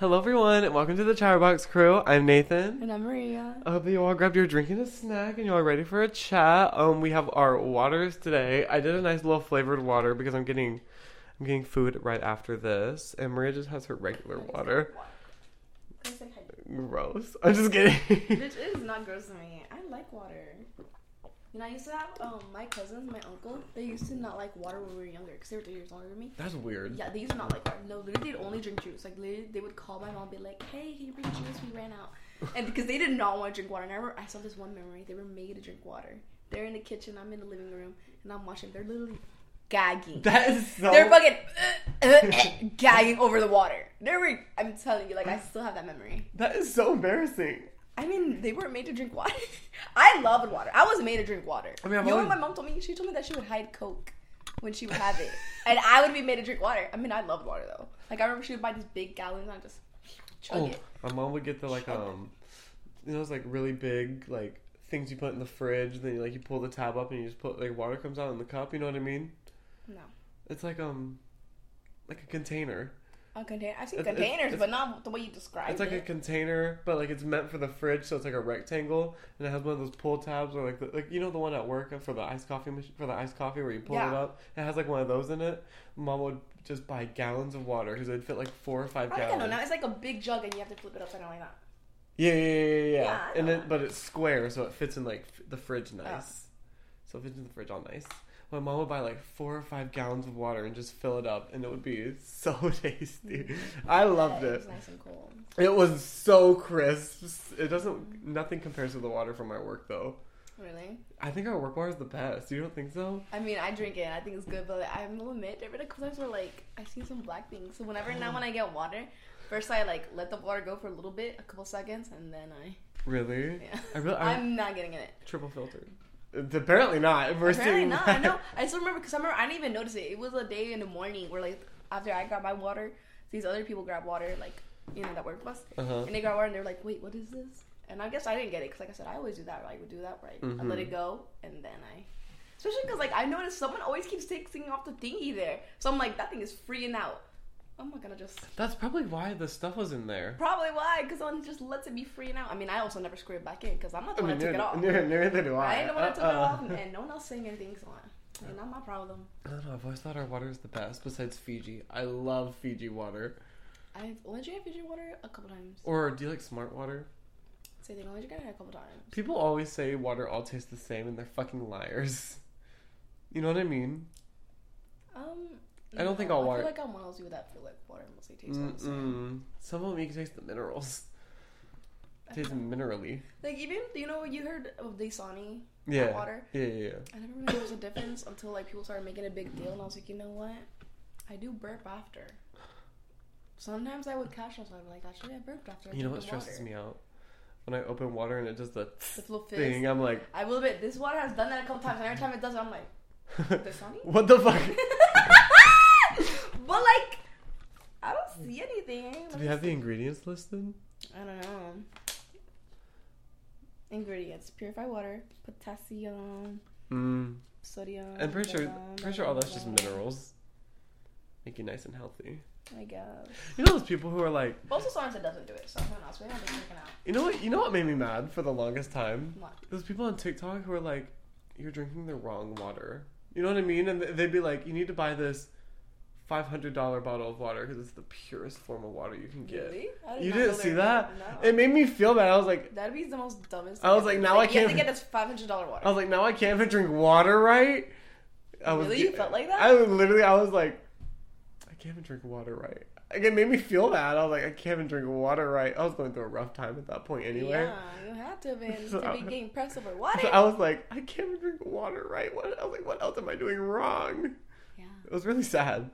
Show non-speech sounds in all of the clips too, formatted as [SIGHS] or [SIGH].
Hello, everyone, and welcome to the Chatterbox Crew. I'm Nathan. And I'm Maria. I hope that you all grabbed your drink and a snack, and you all ready for a chat. Um, we have our waters today. I did a nice little flavored water because I'm getting, I'm getting food right after this, and Maria just has her regular water. Gross. I'm just kidding. Which is not gross to me. I like water. You know, I used to have um my cousins, my uncle. They used to not like water when we were younger because they were three years older than me. That's weird. Yeah, they used to not like water. No, literally, they'd only drink juice. Like, literally, they would call my mom, and be like, "Hey, can you bring juice? We ran out." [LAUGHS] And because they did not want to drink water, and I remember I saw this one memory. They were made to drink water. They're in the kitchen. I'm in the living room, and I'm watching. They're literally gagging. [LAUGHS] That is so. They're fucking uh, uh, [LAUGHS] gagging over the water. They were. I'm telling you, like I still have that memory. That is so embarrassing. I mean, they weren't made to drink water. [LAUGHS] I loved water. I was made to drink water. I mean, I've you know what my mom told me? She told me that she would hide Coke when she would have it, and I would be made to drink water. I mean, I loved water though. Like I remember she would buy these big gallons and I just chug Oh, it. my mom would get the like um, you know, those like really big like things you put in the fridge. And then you, like you pull the tab up and you just put like water comes out in the cup. You know what I mean? No, It's like um, like a container. A container. I've seen It's- containers, it's- but not the way you describe it. It's like a container, but like it's meant for the fridge, so it's like a rectangle, and it has one of those pull tabs, or like the, like you know the one at work for the iced coffee machine for the iced coffee where you pull it up. It has like one of those in it. Mom would just buy gallons of water because it'd fit like four or five I think I gallons. know now. It's like a big jug and you have to flip it upside down like that. Yeah, yeah, yeah, yeah. yeah. Yeah, and then, but it's square, so it fits in like the fridge oh. nice. Oh. So it fits in the fridge all nice. My mom would buy like four or five gallons of water and just fill it up, and it would be so [LAUGHS] tasty. I loved Yeah, it. was nice and cool. It was so crisp. It doesn't. Nothing compares to the water from my work, though. Really? I think our work water is the best. You don't think so? I mean, I drink it. I think it's good, but I will admit, there have been a couple times where like I see some black things. So whenever now when I get water, first I like let the water go for a little bit, a couple seconds, and then I Really? yeah. I really. I, I'm not getting in it. triple filtered. It's apparently not. We're Apparently not. I know. I [LAUGHS] still remember because I remember I didn't even notice it. It was a day in the morning where like after I got my water, these other people grab water like you know that work with us, Uh-huh. and they grab water and they're like, "Wait, what is this?" And I guess I didn't get it because like I said, I always do that. Right, I would do that right. I let Mhm. it go and then I. Especially because like I noticed someone always keeps taking off the thingy there, so I'm like that thing is freeing out. I'm not gonna just That's probably why the stuff was in there. probably why because someone just lets it be free now. I mean, I also never screw it back in because I'm not the I one mean, that took it neither, off. neither, neither do I. I ain't the one that took it Uh-uh. off, and no one else saying anything. So, I mean, not my problem. I don't know. I've always thought our water is the best. Besides Fiji, I love Fiji water. I've only drank Fiji water a couple times. Or do you like Smart Water? Say they only drank it a couple times. People always say water all tastes the same, and they're fucking liars. You know what I mean? Um, I don't think no, all I water- I feel like I'm one of those people that feel like water mostly tastes all the same. Some of them you can taste the minerals. [LAUGHS] I Taste don't minerally. Like even you know you heard of Dasani Yeah. water. Yeah, yeah, yeah. I never really there was a difference until like people started making a big deal, and I was like, you know what? I do burp after. Sometimes I would catch myself like actually I burped after. I You know what stresses water. me out? When I open water and it does the The little fizz. thing, I'm like, I will admit this water has done that a couple times, and every time it does, it, I'm like, [LAUGHS] Dasani. what the fuck? [LAUGHS] but like, I don't see anything. Do we have the ingredients listed? I don't know. Ingredients: purified water, potassium, Mm. sodium. I'm pretty sure, blah, blah, pretty sure all that's just blah, blah. minerals. Make you nice and healthy. I guess. You know those people who are like, But also, science doesn't do it. So who knows? We haven't been checking out. you know what? You know what made me mad for the longest time? What? Those people on TikTok who are like, you're drinking the wrong water. You know what I mean? And they'd be like, you need to buy this five hundred dollar bottle of water because it's the purest form of water you can get. Really? Did You didn't see that? No. It made me feel bad. I was like, That'd be the most dumbest. I was like, now I You have to can't- get this five hundred dollar water. I was like, now I can't even drink water right. I was Really? You felt like that? I was literally, I was like, I can't even drink water right. Like, it made me feel bad. I was like, I can't even drink water right. I was going through a rough time at that point anyway. Yeah, you had to have been So- to be getting pressed over water. So I was like, I can't even drink water right. What? I was like, what else am I doing wrong? yeah, It was really sad.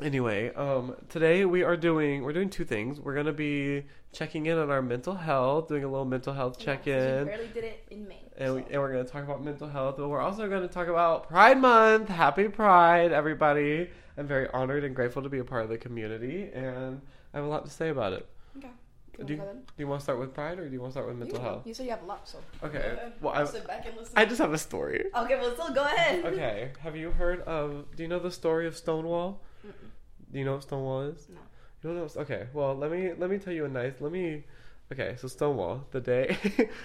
Yeah. Anyway, um, today we are doing we're doing two things. We're gonna be checking in on our mental health, doing a little mental health check Yeah, in, barely did it in May. and, we, and we're gonna talk about mental health. But we're also gonna talk about Pride Month. Happy Pride, everybody! I'm very honored and grateful to be a part of the community, and I have a lot to say about it. okay. Do you, do you want to start with Pride or do you want to start with mental you, health? You said you have a lot, so. Okay. Ahead. Well, I sit back and listen. I just have a story. Okay, well, still go ahead. Okay. Have you heard of? Do you know the story of Stonewall? Mm-mm. Do you know what Stonewall is? No. You know what? Okay, well let me let me tell you a nice let me okay, so Stonewall, the day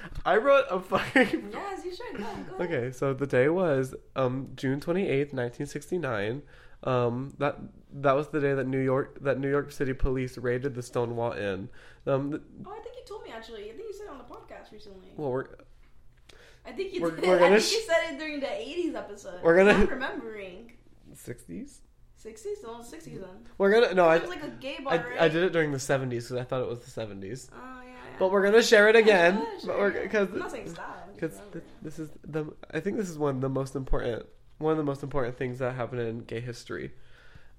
[LAUGHS] I wrote a fucking [LAUGHS] Yes, you should. Go, go ahead. Okay, so the day was um June twenty eighth, nineteen sixty nine. Um that that was the day that New York that New York City police raided the Stonewall Inn. Um th- Oh, I think you told me actually. I think you said it on the podcast recently. well we're I think you we're- did. we're I gonna think you said it during the '80s episode. We're gonna- I'm remembering. sixties? '60s, no, '60s then. We're gonna no I it was like a gay bar, I, right? I did it during the seventies because I thought it was the seventies. Oh yeah, yeah. But we're gonna share it again. Yeah, but we're because I'm not saying stop. Because this is the I think this is one of the most important one of the most important things that happened in gay history.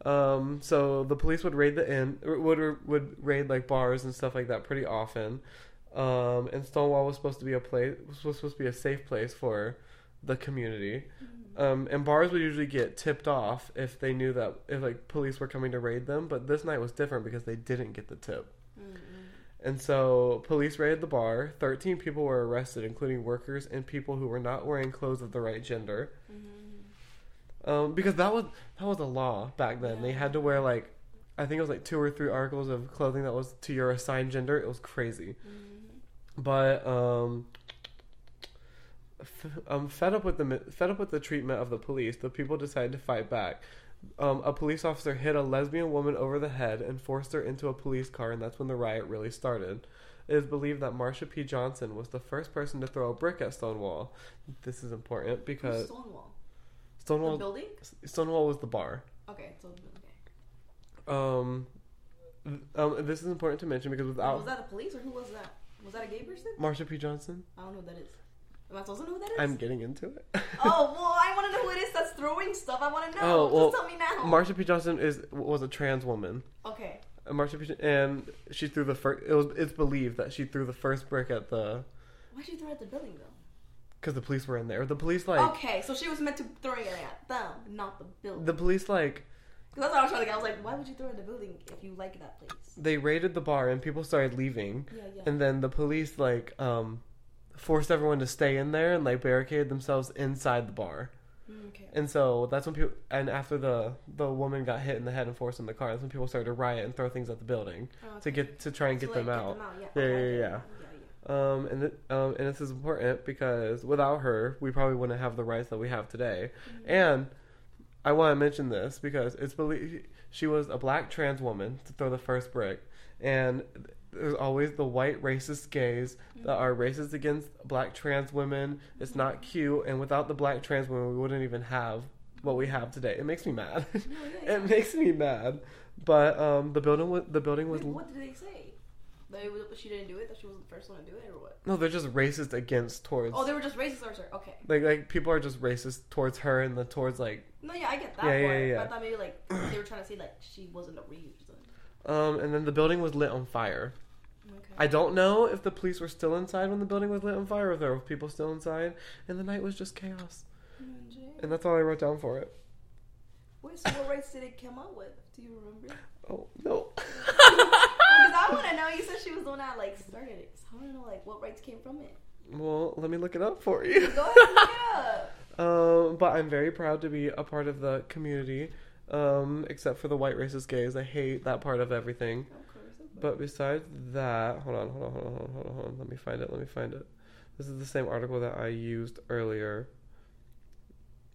Um, so the police would raid the inn, would would raid like bars and stuff like that pretty often. Um, and Stonewall was supposed to be a place was supposed to be a safe place for the community. Um, and bars would usually get tipped off if they knew that if like police were coming to raid them. But this night was different because they didn't get the tip. Mm-mm. And so police raided the bar. 13 people were arrested, including workers and people who were not wearing clothes of the right gender. Mhm. Um, because that was that was a law back then. They had to wear like I think it was like two or three articles of clothing that was to your assigned gender. It was crazy. Mhm. But um um fed up with the fed up with the treatment of the police, the people decided to fight back. Um, a police officer hit a lesbian woman over the head and forced her into a police car, and that's when the riot really started. It is believed that Marsha P. Johnson was the first person to throw a brick at Stonewall. This is important Who's because Stonewall. The Stonewall building. Stonewall was the bar. Okay, so building. Um, um, this is important to mention because without was that the police or who was that? Was that a gay person? Marsha P. Johnson, I don't know who that is. Am I supposed to know who that is? I'm getting into it. oh well, [LAUGHS] I want to know who it is that's throwing stuff. I want to know. Oh, well, Just tell me now. Marsha P. Johnson is was a trans woman. okay. And Marsha P. and she threw the first. It was it's believed that she threw the first brick at the Why'd you throw at the building though? because the police were in there. The police like okay, so she was meant to throwing it at them, not the building. the police like Because that's what I was trying to get. I was like, why would you throw it at the building if you like that place? they raided the bar and people started leaving, Yeah, yeah. and then the police like um forced everyone to stay in there and like barricaded themselves inside the bar. Mm, okay. And so that's when people and after the the woman got hit in the head and forced in the car, that's when people started to riot and throw things at the building Oh, to get to try and To, get like, them out. Yeah, Yeah, okay, yeah, I yeah. yeah, Um, and it, um, and this is important because without her, we probably wouldn't have the rights that we have today. Mm-hmm. And I want to mention this because it's believed she was a black trans woman to throw the first brick, and there's always the white racist gays that are racist against black trans women. It's not cute, and without the black trans women, we wouldn't even have what we have today. It makes me mad. No, yeah, it yeah. [LAUGHS] makes me mad. But um, the building was the building was Wait, what did they say? That it was, she didn't do it. That she wasn't the first one to do it, or what? no, they're just racist against towards. Oh, they were just racist. towards her. Okay. Like like people are just racist towards her and the towards like No, yeah, I get that Yeah, yeah, part. yeah, But. I thought maybe like they were trying to say like she wasn't a reuse. Um and then the building was lit on fire. Okay. I don't know if the police were still inside when the building was lit on fire or if there were people still inside and the night was just chaos. OMG. And that's all I wrote down for it. Wait, so what rights did it come up with? Do you remember? Oh no. [LAUGHS] Because I want to know. You said she was the one that like started it. So I want to know like what rights came from it. well, let me look it up for you. Go ahead and look it up. [LAUGHS] Um, but I'm very proud to be a part of the community. Um, except for the white racist gays. I hate that part of everything. Of course. of But besides that, hold on, hold on, hold on, hold on, hold on, hold on. Let me find it. Let me find it. This is the same article that I used earlier.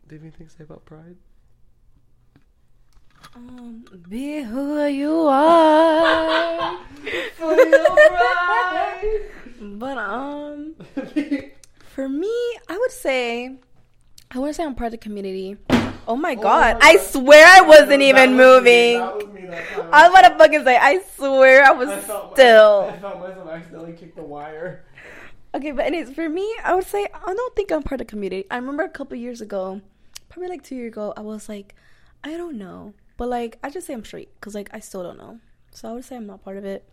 Do you have anything say about pride? Um, be who you are. [LAUGHS] but um, [LAUGHS] for me, I would say, I would say I'm part of the community. Oh my oh god! my I swear I wasn't even moving. [LAUGHS] Me. I was about to fucking say, I swear I was I felt my- still. I felt myself accidentally kick the wire. Okay, but anyways, for me, I would say I don't think I'm part of the community. I remember a couple years ago, probably like two years ago, I was like, I don't know, but like I just say I'm straight because like I still don't know. So I would say I'm not part of it.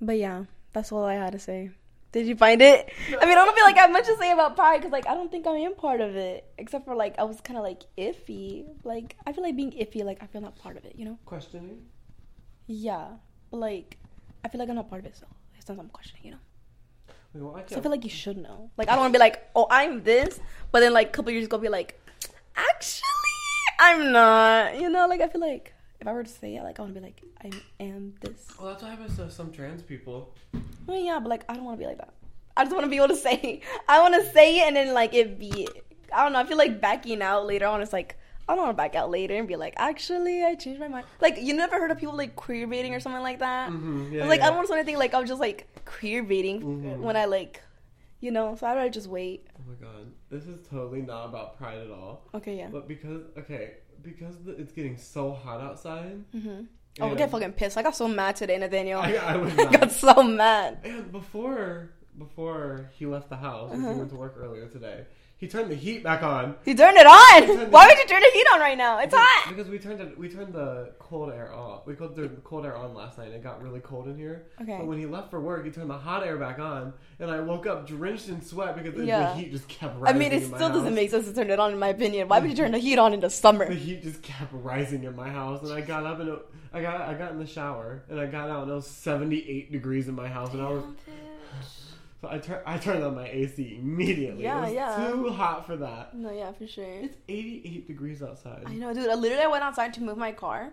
But yeah, that's all I had to say. Did you find it? I mean, I don't feel like I have much to say about pride because like I don't think I am part of it, except for like I was kind of like iffy. Like I feel like being iffy, like I feel not part of it. You know? Questioning? Yeah, but like I feel like I'm not part of it, so it's not I'm questioning. You know? Wait, well, I So I feel like you should know. Like I don't want to be like, oh, I'm this, but then like a couple years ago be like, actually, I'm not. You know, like I feel like if I were to say it, like I want to be like I am this. Well, that's what happens to some trans people. Well, yeah, but like I don't want to be like that. I just want to be able to say. I want to say it and then like it be. I don't know. I feel like backing out later on is like I don't want to back out later and be like, actually, I changed my mind. Like you never heard of people like queer baiting or something like that. Mm-hmm, yeah, like yeah. I don't want to say anything like I'm just like queer baiting Mhm. when I like, you know. So I'd rather just wait. Oh my god, this is totally not about pride at all. Okay, yeah. But because okay, because the, it's getting so hot outside. Mm-hmm. Oh, I get fucking pissed. I got so mad today, Nathaniel. I, [LAUGHS] I, I was [LAUGHS] got so mad. And before before he left the house, Uh-huh. he went to work earlier today, he turned the heat back on. He turned it on. Why would you turn the heat on right now? It's hot. Because we turned it, we turned the cold air off. We put the cold air on last night. and It got really cold in here. Okay. But when he left for work, he turned the hot air back on, and I woke up drenched in sweat because the- Yeah. the heat just kept rising. I mean, it in still doesn't house. make sense to turn it on, in my opinion. Why would you turn the heat on in the summer? The heat just kept rising in my house, and I got up and it, I got I got in the shower and I got out and it was seventy eight degrees in my house, and I was so I turned I turned on my AC immediately. Yeah, it was yeah. too hot for that. No, yeah, for sure. It's eighty eight degrees outside. I know, dude. I literally went outside to move my car,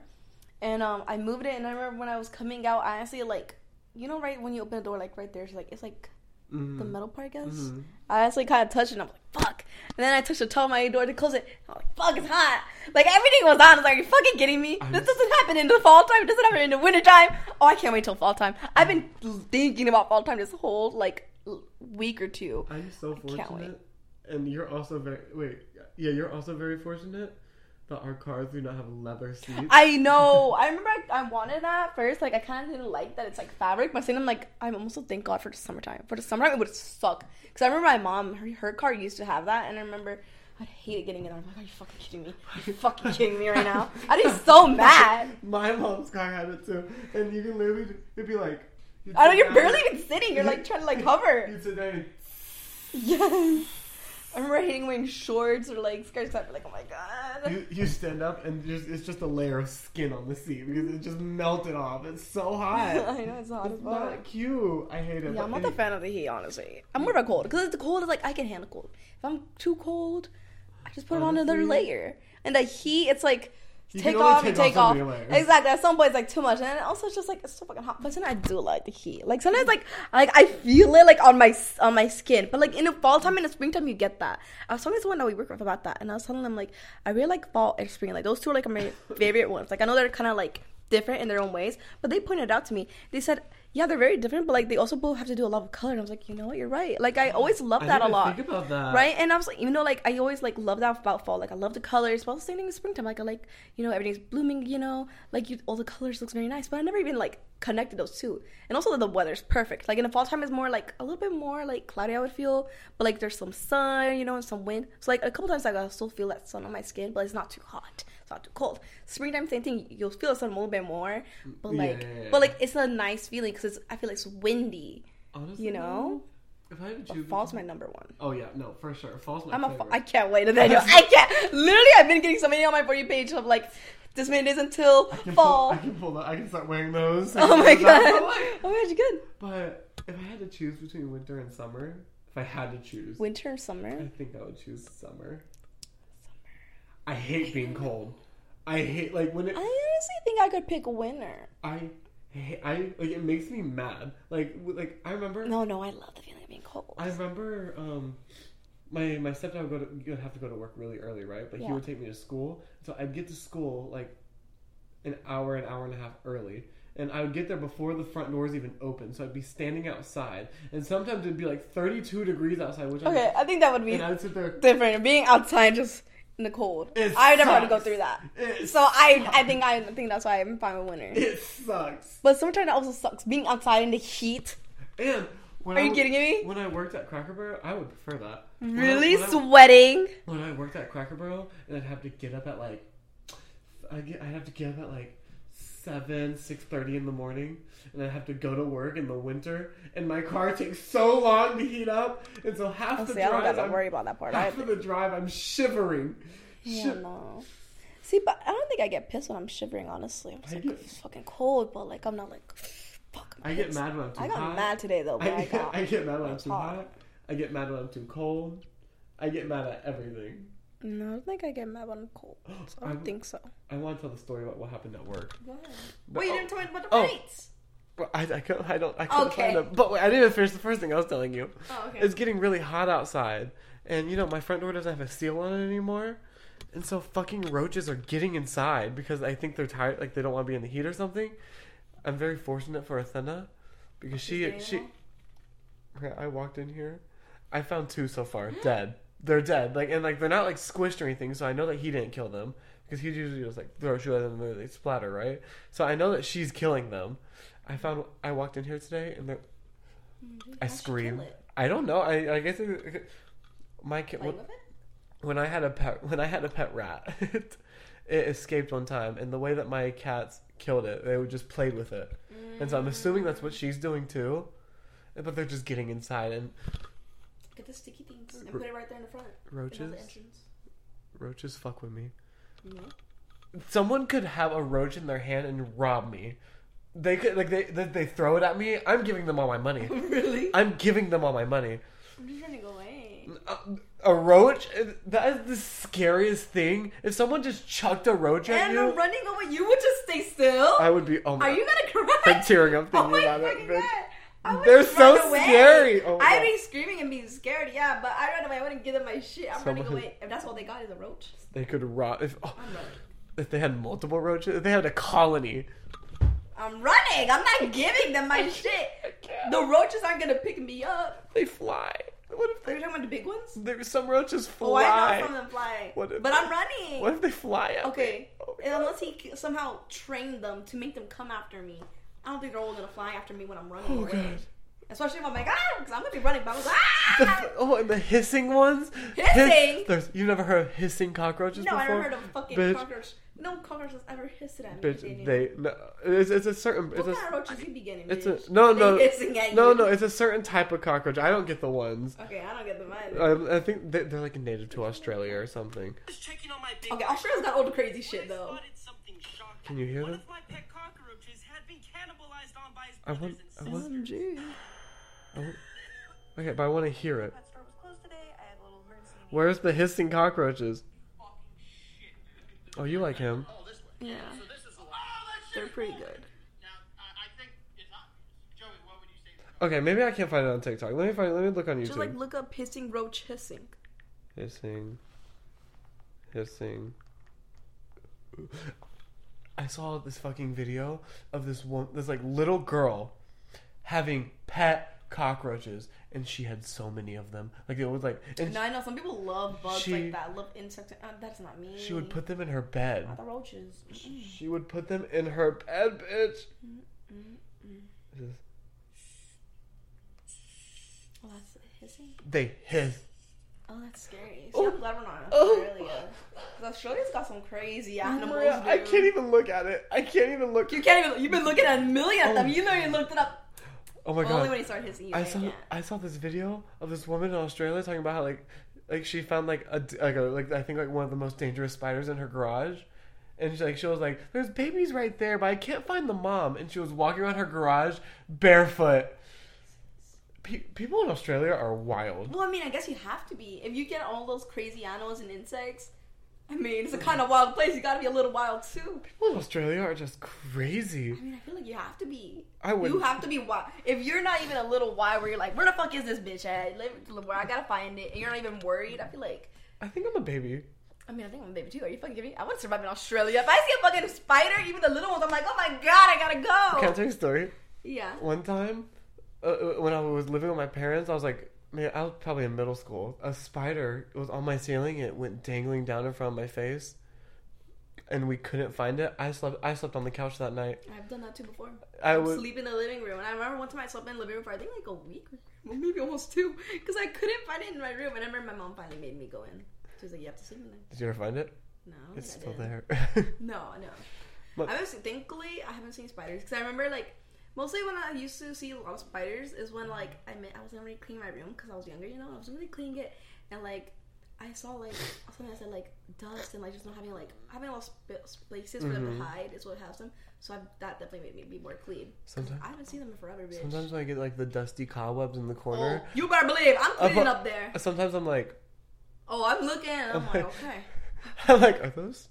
and um, I moved it. And I remember when I was coming out, I honestly like, you know, right when you open the door, like right there, there's like it's like Mhm. the metal part, I guess. Mhm. I actually kind of touched it. and I'm like, fuck. And then I touched the top of my door to close it. I'm like, fuck, it's hot. Like everything was on. I was like, are you fucking kidding me? I'm this doesn't happen in the fall time. It doesn't happen in the winter time. Oh, I can't wait till fall time. I've been thinking about fall time this whole like week or two. I'm so fortunate, and you're also very wait. Yeah, you're also very fortunate that our cars do not have leather seats. I know. I remember I, I wanted that first. Like I kind of didn't like that it's like fabric, but then I'm like, I'm also thank God for the summertime. For the summertime, it would suck because I remember my mom, her, her car used to have that, and I remember. I hated getting it on. I'm like, are you fucking kidding me? Are you fucking kidding me right now? I'd be so [LAUGHS] mad. My mom's car had it too, and you can literally it'd be like. You'd I know sit you're down- barely even sitting. You're like trying to like hover. You'd sit down and Yes. I remember hating wearing shorts or like skirts. I'm like, oh my god. you, you stand up and just, it's just a layer of skin on the seat because it just melted off. It's so hot. [LAUGHS] I know it's hot as It's fuck. not cute. I hate it. Yeah, I'm not a fan of the heat, honestly. I'm more of a cold because the cold is like I can handle cold. If I'm too cold, I just put on another layer. And the heat, it's like You take off take and off take so off. Exactly. At some point, it's like too much, and also it's just like it's so fucking hot. But sometimes I do like the heat. Like sometimes, like like I feel it like on my on my skin. But like in the fall time and the springtime, you get that. I was talking to someone that we work with about that, and I was telling them like I really like fall and spring. Like those two are like my [LAUGHS] favorite ones. Like I know they're kind of like different in their own ways, but they pointed out to me. They said, yeah, they're very different, but like they also both have to do a lot of color. And I was like, you know what, you're right. Like I always love that a lot. Think about that. Right, and I was like, you know, like I always like love that about fall. Like I love the colors, but the same thing in springtime. Like I like, you know, everything's blooming. You know, like you, all the colors looks very nice. But I never even like connected those two. And also that the weather's perfect. Like in the fall time is more like a little bit more like cloudy. I would feel, but like there's some sun, you know, and some wind. So like a couple times like I still feel that sun on my skin, but it's not too hot. It's not too cold. Springtime, same thing. You'll feel the sun a little bit more, but like, yeah, but like it's a nice feeling because it's. I feel like it's windy. Honestly, You know? if I had to choose, fall's my number one. Oh yeah, no, for sure. Fall's my I'm a. favorite. Fa- I can't wait, Nathaniel. I can't. Literally, I've been getting so many on my for you page of like this many days until I fall. Pull, I can pull that. I can start wearing those. oh my god. Oh my god, you good. But if I had to choose between winter and summer, if I had to choose, Winter or summer, I think I would choose summer. Summer. I hate being cold. I hate like when it. I honestly think I could pick winter. I I like it makes me mad. Like like I remember. No, no, I love the feeling of being cold. I remember um my my stepdad would go to would have to go to work really early, right? But he would take me to school. So I'd get to school like an hour, an hour and a half early. And I would get there before the front doors even open. So I'd be standing outside. And sometimes it'd be like 32 degrees outside, which okay, I think that would be And I would sit there. different. Being outside just in the cold. It I never had to go through that. It So I, I think I, I think that's why I'm fine with winter. It sucks. But summertime also sucks. Being outside in the heat. And when Are I you kidding me? When I worked at Cracker Barrel, I would prefer that. When I- Really when I- sweating. when I worked at Cracker Barrel and I'd have to get up at like I get I'd have to get up at like seven, six thirty in the morning and I'd have to go to work in the winter and my car takes so long to heat up and so half Oh, the see, I don't drive gotta I'm, worry about that part. half of the drive I'm shivering. Yeah, no. See, but I don't think I get pissed when I'm shivering. Honestly, I'm just I like, get- it's fucking cold, but like I'm not like, fuck. I'm get mad when I'm too hot. I got hot. mad today though, but I, I, got. I get mad when I'm too hot. hot. I get mad when I'm too cold. I get mad at everything. No, I don't think I get mad when I'm cold. [GASPS] So I don't I'm- think so. I want to tell the story about what happened at work. But- Wait, you oh, didn't tell me about the oh. fights. But I, I, couldn't- I don't. I couldn't Okay. find them. But wait, I didn't even finish the first thing I was telling you. Oh, okay. It's getting really hot outside, and you know my front door doesn't have a seal on it anymore, and so fucking roaches are getting inside because I think they're tired, like they don't want to be in the heat or something. I'm very fortunate for Athena because she she. Okay, I walked in here, I found two so far [GASPS] dead. They're dead, like and like they're not like squished or anything, so I know that he didn't kill them because he usually just like throw shoe at them and they splatter, right? So I know that she's killing them. I found I walked in here today and they're Mm, I scream. I don't know. I I guess it, my kid when, when I had a pet when I had a pet rat, [LAUGHS] it, escaped one time, and the way that my cats killed it, they would just play with it, and so I'm assuming that's what she's doing too, but they're just getting inside and Get the sticky things and put it right there in the front. in the roaches. Roaches fuck with me. No. Someone could have a roach in their hand and rob me. They could like they they, they throw it at me. I'm giving them all my money. [LAUGHS] really? I'm giving them all my money. I'm just gonna go away. A, a roach? That is the scariest thing. If someone just chucked a roach at And you, I'm running away. You would just stay still? I would be. Oh my! Are you gonna cry? I'm tearing up [LAUGHS] Oh thinking my about it, bitch. god. They're so away. scary. Oh I'd be screaming and being scared, yeah, but I run away. I wouldn't give them my shit. I'm running Someone- away. If that's all they got is a roach, They could rob if oh, if they had multiple roaches. If they had a colony. I'm running. I'm not giving them my [LAUGHS] shit. The roaches aren't gonna pick me up. They fly. What if they, Are you talking about the big ones? There's some roaches Oh, fly. I know some of them fly. What if- but I'm running. What if they fly at me? Okay. Oh my and God. unless he somehow trained them to make them come after me, I don't think they're all gonna fly after me when I'm running Oh away. god. Especially if I'm like, ah, because I'm gonna be running, but I was The, ah! oh, and the hissing ones. Hissing? Hiss- there's you never heard of hissing cockroaches No, before? I never heard of fucking Bitch. cockroach. No cockroach has ever hissed at me. Bitch, they no, it's, it's a certain What it's a kind of roaches you be getting? it's bitch? a no no hissing at no you. no it's a certain type of cockroach. I don't get the ones. Okay, I don't get them either. I, I think they, they're like native to Australia or something. Just checking on my big Okay, Australia's got all the crazy shit though. spotted something shocking. Can you hear One them? of my pet cockroaches had been cannibalized on by his I want- I sisters. want- I want- Okay, but I want to hear it. Pet store was closed today. I had a little emergency meeting. Where's the hissing cockroaches? Fucking shit. Oh, you like him? Oh, this way. Yeah, So this is the one. they're pretty good. Now, I, I think it's obvious. Joey, what would you say? Okay, maybe I can't find it on TikTok. Let me find. Let me look on YouTube. Just like look up hissing roach hissing. hissing, hissing. I saw this fucking video of this one, this like little girl having pet cockroaches, and she had so many of them. Like it was like, and No, I know some people love bugs She- like that. Love insects. Uh, that's not me. she would put them in her bed. Not the roaches. Mm-mm. She would put them in her bed, bitch. Just- Oh, that's hissing. They hiss. Oh, that's scary. See, Oh. I'm glad we're not in Oh. Australia. Australia's got some crazy animals. I can't even look at it. I can't even look. You can't even. You've been looking at a million of them. Oh. You know you looked it up. Oh my god! Only when he started you. I saw. I saw this video of this woman in Australia talking about how like like she found like a like a like I think like one of the most dangerous spiders in her garage, and she like she was like there's babies right there, but I can't find the mom, and she was walking around her garage barefoot. Pe- people in Australia are wild. Well, I mean, I guess you have to be. If you get all those crazy animals and insects, I mean, it's a kind of wild place. You gotta be a little wild too. People in Australia are just crazy. I mean, I feel like you have to be. I would. You have to be wild. If you're not even a little wild, where you're like, where the fuck is this bitch at? Where I gotta find it, and you're not even worried. I feel like. I think I'm a baby. I mean, I think I'm a baby too. Are you fucking kidding me? I want to survive in Australia. If I see a fucking spider, even the little ones, I'm like, oh my god, I gotta go. Can I tell you a story? Yeah. One time, uh, uh, when I was living with my parents, I was like, man, I was probably in middle school. A spider was on my ceiling. It went dangling down in front of my face, and we couldn't find it. I slept. I slept on the couch that night. I've done that too before. I I was. sleep in the living room, and I remember one time I slept in the living room for I think like a week, or maybe almost two, because I couldn't find it in my room. And I remember my mom finally made me go in. She was like, "You have to sleep in there." Did you ever find it? No, It's think still I did. there. [LAUGHS] No, no. But- I seen, thankfully I haven't seen spiders because I remember like mostly when I used to see a lot of spiders is when like I mean I wasn't really cleaning my room because I was younger, you know. I was really cleaning it and like I saw like something that said like dust and like just not having like having a lot of places for them Mhm. to hide is what has them. So I, that definitely made me be more clean. Sometimes- I haven't seen them in forever, bitch. Sometimes when I get like the dusty cobwebs in the corner, Oh, you better believe I'm cleaning up there. sometimes I'm like, Oh, I'm looking. I'm I'm like, like- okay. [LAUGHS] I'm like, are those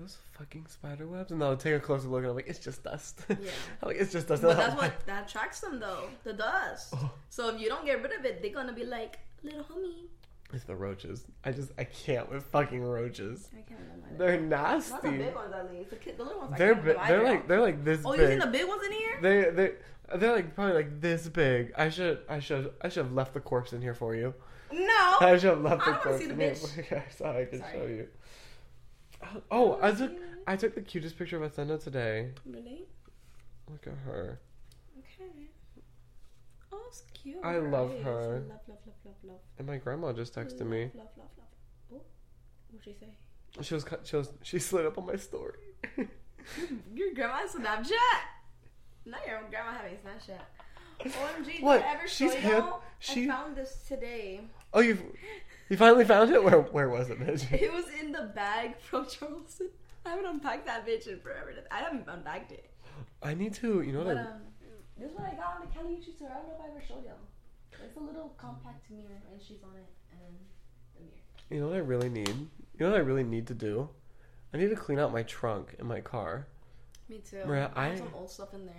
those fucking spider webs? And I'll take a closer look, and I'm like, it's just dust. [LAUGHS] Yeah. I'm like, it's just dust. But [LAUGHS] that's what that attracts them, though. The dust. Oh. So if you don't get rid of it, they're gonna be like little homie. It's the roaches. I just I can't with fucking roaches. I can't remember. They're Not the nasty. big ones, at least. The, kid, the little ones. They're can't bi- they're like they're like this Oh, you big. seen the big ones in here? They they they're like probably like this big. I should I should I should have left the corpse in here for you. No. I should have left I the corpse see the in here. bitch. [LAUGHS] I I could Sorry. show you. Oh, oh, I took. I took the cutest picture of Athena today. Really? Look at her. Okay. Oh, it's cute. I love her. Love, love, love, love, love. And my grandma just texted love, me. Love, love, love. Oh, what'd she say? She was she was she slid up on my story. [LAUGHS] Your grandma's Snapchat. Not your own grandma having Snapchat. [GASPS] OMG, What? did I ever She's show you? hip. I She- found this today. oh, you you finally found it. Where where was it, bitch? [LAUGHS] It was in the bag from Charleston. I haven't unpacked that bitch in forever. I haven't unpacked it. I need to. You know what? But I, um, this is what I got on the Kelly YouTube store. I don't know if I ever showed y'all. It's a little compact mirror, and she's on it, and the mirror. you know what I really need. You know what I really need to do. I need to clean out my trunk in my car. Me too. Mariah, I have I- some old stuff in there.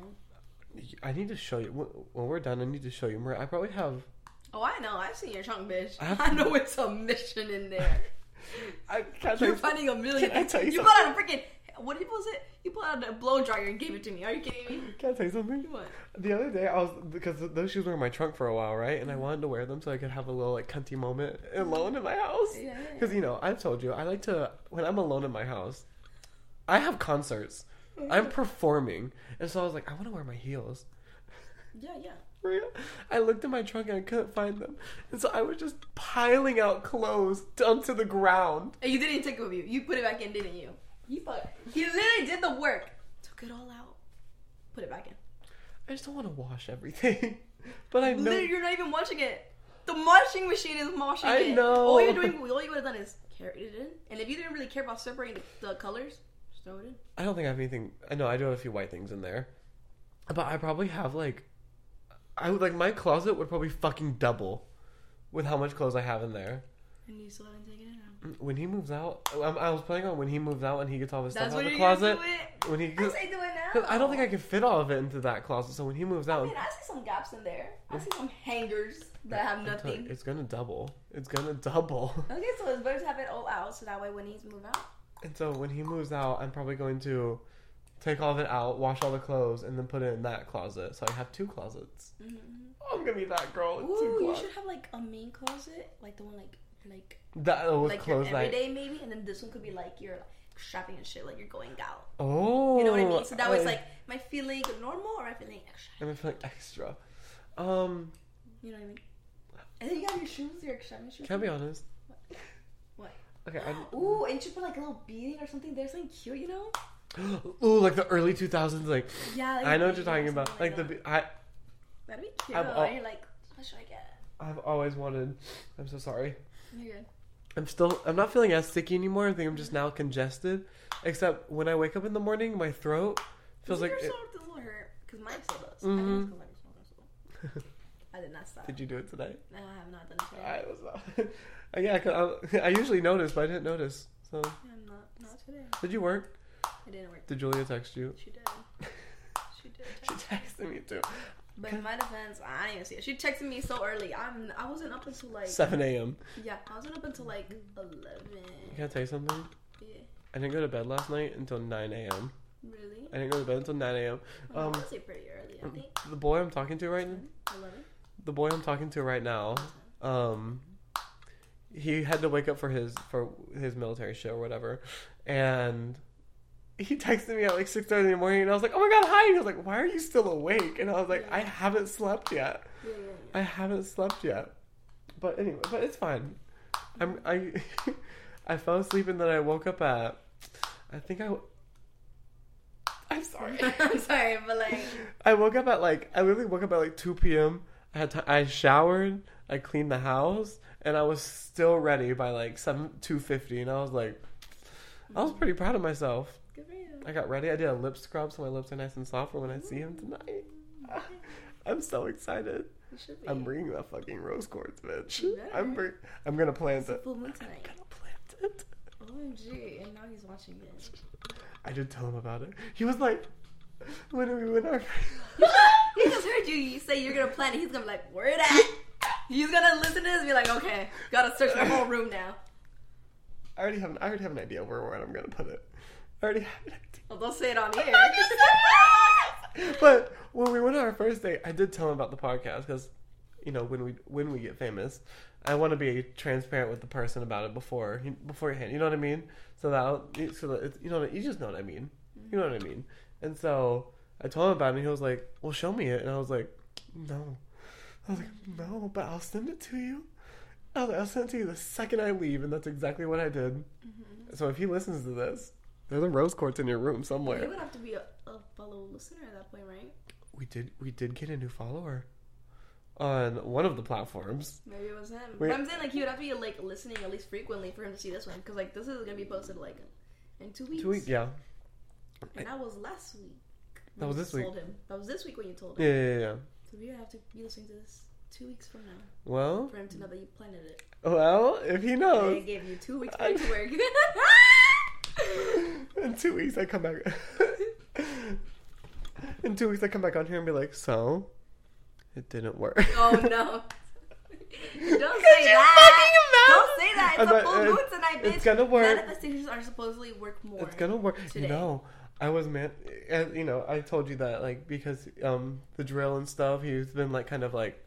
I need to show you when we're done. I need to show you. Maria, I probably have. Oh, I know. I've seen your trunk, bitch. I I know it's a mission in there. [LAUGHS] I can't You're you- finding a million. Can I tell you you put out a freaking. What was it? You put out a blow dryer and gave it to me. Are you kidding me? Can I tell you something? What? The other day, I was because those shoes were in my trunk for a while, right? And I wanted to wear them so I could have a little like cunty moment alone in my house. Yeah. Because you know, I've told you, I like to when I'm alone in my house. I have concerts. I'm [LAUGHS] performing, and so I was like, I want to wear my heels. Yeah, yeah. I looked in my trunk and I couldn't find them, and so I was just piling out clothes down to the ground. And you didn't take it with you. You put it back in, didn't you? You fuck. He literally did the work. Took it all out. Put it back in. I just don't want to wash everything, [LAUGHS] but I know. Literally, you're not even washing it. The washing machine is washing I it. know. All you're doing, all you would have done is carry it in. And if you didn't really care about separating the, the colors, just throw it in. I don't think I have anything. I know I do have a few white things in there, but I probably have like, I would like my closet would probably fucking double, with how much clothes I have in there. And you still haven't taken it out. Mm, when he moves out, I'm, I was planning on when he moves out and he gets all his That's stuff out of the closet. gonna do it. When he, I say do it now. I don't think I can fit all of it into that closet. So when he moves I out, mean, I see some gaps in there. I see some hangers that have telling you, nothing. it's gonna double. It's gonna double. [LAUGHS] Okay, so it's better to have it all out so that way when he's moved out. And so when he moves out, I'm probably going to take all of it out, wash all the clothes, and then put it in that closet. So I have two closets. Mm-hmm. I'm gonna be that girl with two Ooh, you should have like a main closet, like the one like like That uh, with like your clothes that. everyday maybe, and then this one could be like your like shopping and shit, like you're going out. Oh, You know what I mean? So that I- like, am I feeling normal or am I feeling extra? I'm feeling extra. Um, You know what I mean? And then you got your shoes, your shopping shoes. can I be honest? What? what? Okay, I, [GASPS] Ooh, and you should put like a little beading or something. There's something cute, you know? [GASPS] ooh, like the early 2000s, like Yeah. Like I know what you're talking about. something Like the, I, That'd be cute. I've al- you're like, what should I get? I've always wanted. I'm so sorry. You're good. I'm still. I'm not feeling as sticky anymore. I think I'm just now congested. Except when I wake up in the morning, my throat feels like. your it- sword does not hurt? Because mine still does. Mhm. I know it's 'cause I smell it, so- [LAUGHS] I did not stop. Did you do it today? No, I have not done it today. I was not. [LAUGHS] yeah, I, [LAUGHS] I usually notice, but I didn't notice. So, Yeah, not, not today. did you work? It didn't work. Did Julia text you? She did. [LAUGHS] She did. She texted me too. But in my defense, I didn't even see it. She texted me so early. I'm I wasn't up until like 7 a.m. yeah, I wasn't up until like eleven. Can I tell you something? Yeah, I didn't go to bed last night until 9 a.m. really? I didn't go to bed until 9 a.m. Um, Um, pretty early. I think the boy I'm talking to right now, eleven. the boy I'm talking to right now, um, he had to wake up for his for his military show or whatever, and he texted me at like six thirty in the morning, and I was like, "Oh my god, hi!" And he was like, "Why are you still awake?" And I was like, "I haven't slept yet. Yeah, yeah, I haven't slept yet." But anyway, but it's fine. I'm I [LAUGHS] I fell asleep and then I woke up at I think I. I'm sorry. [LAUGHS] I'm sorry, but like [LAUGHS] I woke up at like I literally woke up at like two p.m. I had t- I showered, I cleaned the house, and I was still ready by like seven two fifty, and I was like, I was pretty proud of myself. Good for you. I got ready. I did a lip scrub so my lips are nice and soft for when I see him tonight. [LAUGHS] I'm so excited. You should be. I'm bringing that fucking rose quartz, bitch. I'm bring, I'm gonna plant it. full moon tonight. gonna plant it. OMG, and now he's watching it. I did tell him about it. He was like, when are we went our. he just heard you, you say you're gonna plant it. He's gonna be like, where it at? He's gonna listen to this and be like, okay, gotta search my whole room now. I already have. An, I already have an idea where, where I'm gonna put it. I already have an idea. Well, don't say it on [LAUGHS] here. but when we went on our first date, I did tell him about the podcast because, you know, when we when we get famous, I want to be transparent with the person about it before beforehand. You know what I mean? So that so that it's, you know you just know what I mean. You know what I mm-hmm. mean? And so I told him about it, and he was like, "Well, show me it," and I was like, "No." I was like, "No, but I'll send it to you." I was like, "I'll send it to you the second I leave," and that's exactly what I did. Mm-hmm. So if he listens to this, there's a rose quartz in your room somewhere. you would have to be a, a fellow listener at that point, right? We did we did get a new follower on one of the platforms. Maybe it was him. Wait. But I'm saying like he would have to be like listening at least frequently for him to see this one because like this is gonna be posted like in two weeks. Two weeks, yeah. And that was last week. That was this week. Told him. That was this week when you told him. yeah, yeah. Yeah. So we would have to be listening to this two weeks from now Well, for him to know that you planted it. well, if he knows, They gave you two weeks I- to work. [LAUGHS] [LAUGHS] [LAUGHS] in two weeks I come back. [LAUGHS] in two weeks I come back on here and be like, so it didn't work. [LAUGHS] oh no. Don't say that. Don't say that. It's a full uh, moon tonight, bitch. it's gonna work. Manifestations are supposedly work more. It's gonna work. today. You know, I was man, and you know, I told you that like because um the drill and stuff. He's been like kind of like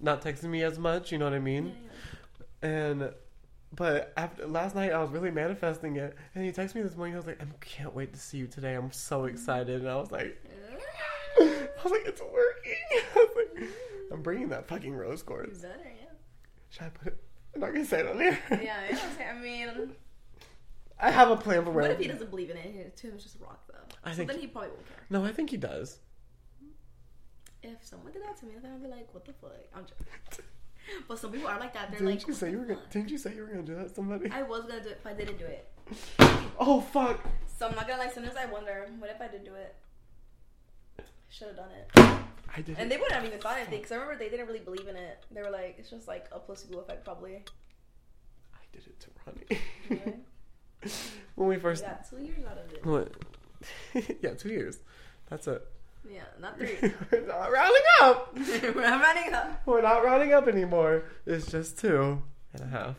not texting me as much. You know what I mean? Yeah, yeah. And but after last night, I was really manifesting it, and he texted me this morning. I was like, I can't wait to see you today. I'm so excited, and I was like, [LAUGHS] I was like, it's working. [LAUGHS] I was like, I'm bringing that fucking rose You quartz. better, yeah. Should I put it? I'm not gonna say it on here. Yeah, you know what I'm? I mean, I have a plan for what if he doesn't believe in it? To him, it's just rock, though. I so think- then he probably won't care. No, I think he does. If someone did that to me, then I'd be like, what the fuck? I'm joking. [LAUGHS] But some people are like that. They're Didn't like, you say you were gonna? Didn't you say you were gonna do that to somebody? I was gonna do it if I didn't do it. Oh fuck! So I'm not gonna lie. Sometimes I wonder, what if I did do it? I should have done it. I did. And. And they wouldn't have even thought anything. Because I remember they didn't really believe in it. They were like, it's just like a placebo effect, probably. I did it to Ronnie. [LAUGHS] When we first. yeah, two years out of it. What? [LAUGHS] yeah, two years. That's it. Yeah, not three. [LAUGHS] We're not rounding up. [LAUGHS] We're running up. We're not rounding up anymore. It's just two and a half.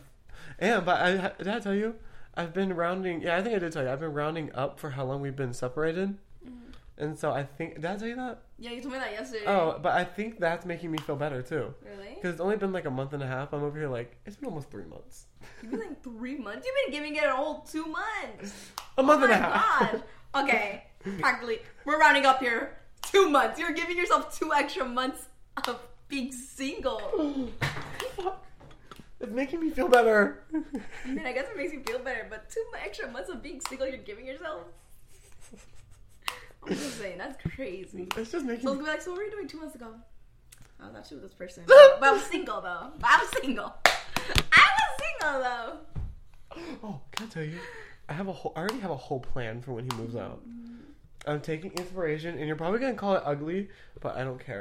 And but I did I tell you? I've been rounding. Yeah, I think I did tell you. I've been rounding up for how long we've been separated. Mm-hmm. And so I think did I tell you that? Yeah, you told me that yesterday. Oh, but I think that's making me feel better too. Really? Because it's only been like a month and a half. I'm over here like it's been almost three months. You've been like three months. You've been giving it a whole two months. A month oh and my a half. god. Okay, [LAUGHS] practically. We're rounding up here. Two months. You're giving yourself two extra months of being single. [GASPS] It's making me feel better. I mean, I guess it makes you feel better, but two extra months of being single you're giving yourself. I'm just saying, that's crazy. It's just making So me it's gonna be like, so what were you doing two months ago? Oh, I was actually with this person. but I'm single though. But I'm single. I was single though. Oh, can I tell you? I have a whole. I already have a whole plan for when he moves out. I'm taking inspiration, and you're probably gonna call it ugly, but I don't care.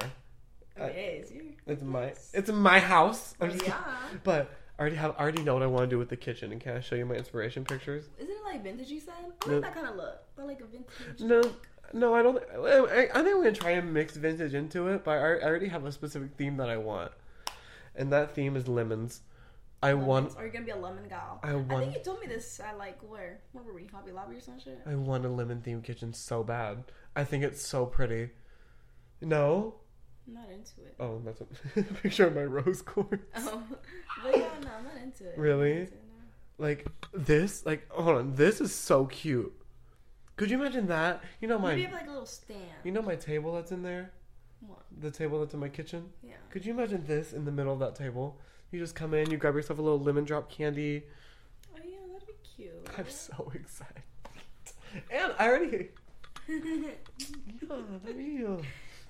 I- It is. It's my. It's my house. I'm just Yeah. But I already have. I already know what I want to do with the kitchen. And can I show you my inspiration pictures? Isn't it like vintage? You said. I No. like that kind of look. I like a vintage. No, no, I don't. I, I think I'm gonna try and mix vintage into it, but I, I already have a specific theme that I want, and that theme is lemons. I want. Or you're gonna be a lemon gal. I I think you told me this at like where? Where were we? Hobby Lobby or some shit? I want a lemon themed kitchen so bad. I think it's so pretty. No. I'm not into it. Oh, that's a [LAUGHS] picture of my rose quartz. [LAUGHS] Oh, but yeah, no, I'm not into it. Really? into it, no. Like this, like hold on, this is so cute. Could you imagine that? You know my. Maybe have like a little stand. you know my table that's in there, What? the table that's in my kitchen. Yeah. Could you imagine this in the middle of that table? You just come in, you grab yourself a little lemon drop candy. Oh yeah, that'd be cute. I'm so excited, and I already. [LAUGHS] Yeah, that'd be, uh,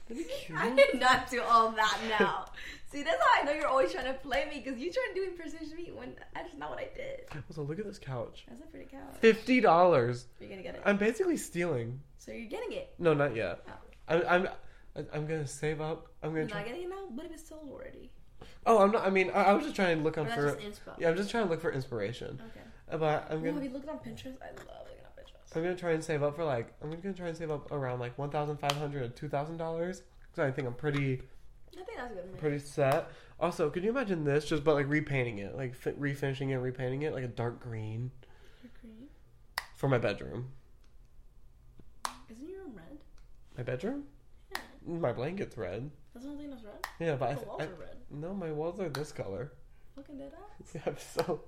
that'd be cute. I did not do all that now. [LAUGHS] See, that's how I know you're always trying to play me because you trying to do impersonation of me when that's just not what I did. So look at this couch. That's a pretty couch. Fifty dollars. You're gonna get it. I'm basically stealing. So you're getting it. No, not yet. Oh. I'm, I'm I'm gonna save up. I'm You're gonna not try. getting it now? What if it's sold already? Oh, I'm not. I mean, I, I was just trying to look Or up that's for. just inspo? Yeah, I'm just trying to look for inspiration. Okay. But I'm gonna. have you looked on Pinterest? I love looking on Pinterest. I'm gonna try and save up for like. I'm gonna try and save up around like one thousand five hundred or two thousand dollars. Because I think I'm pretty I think that's a good one. pretty set. Also, could you imagine this? Just but like repainting it, like fi- refinishing it, and repainting it like a dark green Green. for my bedroom. Isn't your room red? My bedroom? Yeah. My blanket's red. That's the only thing that's red? Yeah, but I, The th- walls I are red. No, my walls are this color. Looking at that? [LAUGHS] Yeah, I'm so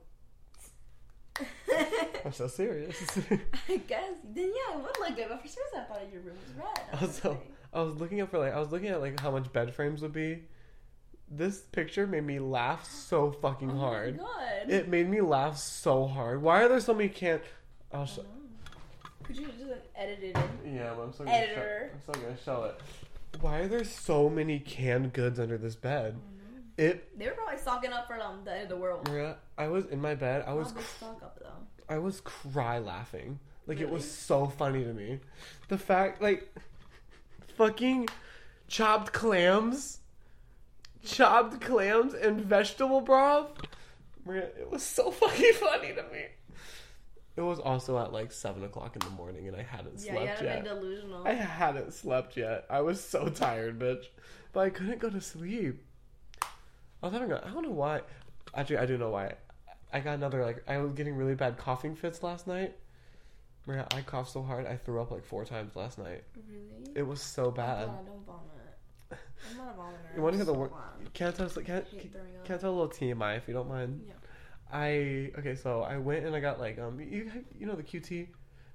I'm so serious. [LAUGHS] I guess. Then yeah, it would look good. But for some reason, I thought your room was red. Also, I was looking up for like I was looking at like how much bed frames would be. This picture made me laugh so fucking oh hard. my god. It made me laugh so hard. Why are there so many can? I'll I don't know. Could you just edit it in? Yeah, but I'm still gonna Editor. I'm still gonna show it. Why are there so many canned goods under this bed? Mm. It, They were probably stocking up for um, the end of the world. Maria, I was in my bed. I was big stock up though? I was cry laughing. Like it was so funny to me. The fact like fucking chopped clams, chopped clams and vegetable broth. Maria, it was so [LAUGHS] fucking funny to me. It was also at like seven o'clock in the morning, and I hadn't Yeah, slept yet. delusional. I hadn't slept yet. I was so tired, bitch. But I couldn't go to sleep. I was having a I don't know why. Actually, I do know why. I got another like I was getting really bad coughing fits last night. Maria, I coughed so hard I threw up like four times last night. Really? It was so bad. God, don't vomit. I'm not a vomiter. [LAUGHS] You want to hear the so word? Can't tell. Can't, can't tell a little TMI if you don't mind. Yeah. I okay, so I went and I got like um you you know the QT, you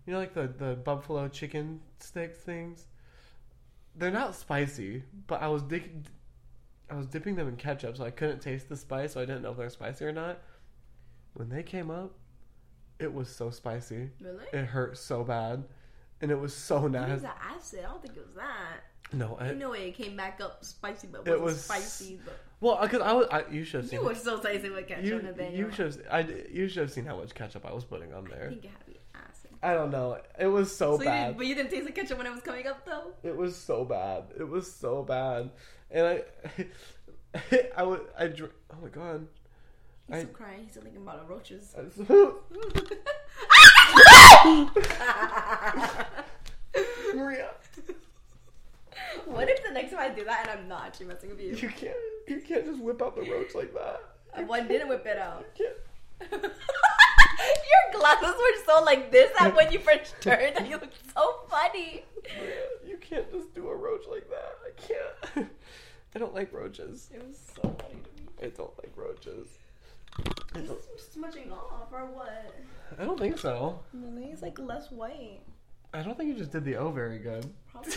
know like the the buffalo chicken sticks things. They're not spicy, but I was dick, I was dipping them in ketchup, so I couldn't taste the spice, so I didn't know if they're spicy or not. When they came up, it was so spicy. Really? It hurt so bad, and it was so nasty. It was the acid. I don't think it was that. No, I, You know it came back up spicy, but It wasn't was- spicy. But well, because I was I, you should have seen. you were so spicy with ketchup you then you should have I you should have seen how much ketchup I was putting on I there. think it had to be acid. I don't know. It was so, So you bad. didn't, but you didn't taste the ketchup when it was coming up though. It was so bad. It was so bad, and I, [LAUGHS] I would, I, dr- oh my god, He's I- still crying. He's still thinking about the roaches. [LAUGHS] Maria, what if the next time I do that and I'm not actually messing with you? you can't, you can't just whip out the roach like that. I one didn't whip it out. You can't. [LAUGHS] Your glasses were so like this that when you first turned, and you looked so funny. You can't just do a roach like that. [LAUGHS] I don't like roaches. It was so funny to me. I don't like roaches. I This don't, is smudging off or what? I don't think so. Really? It's like less white. I don't think you just did the O very good. Probably.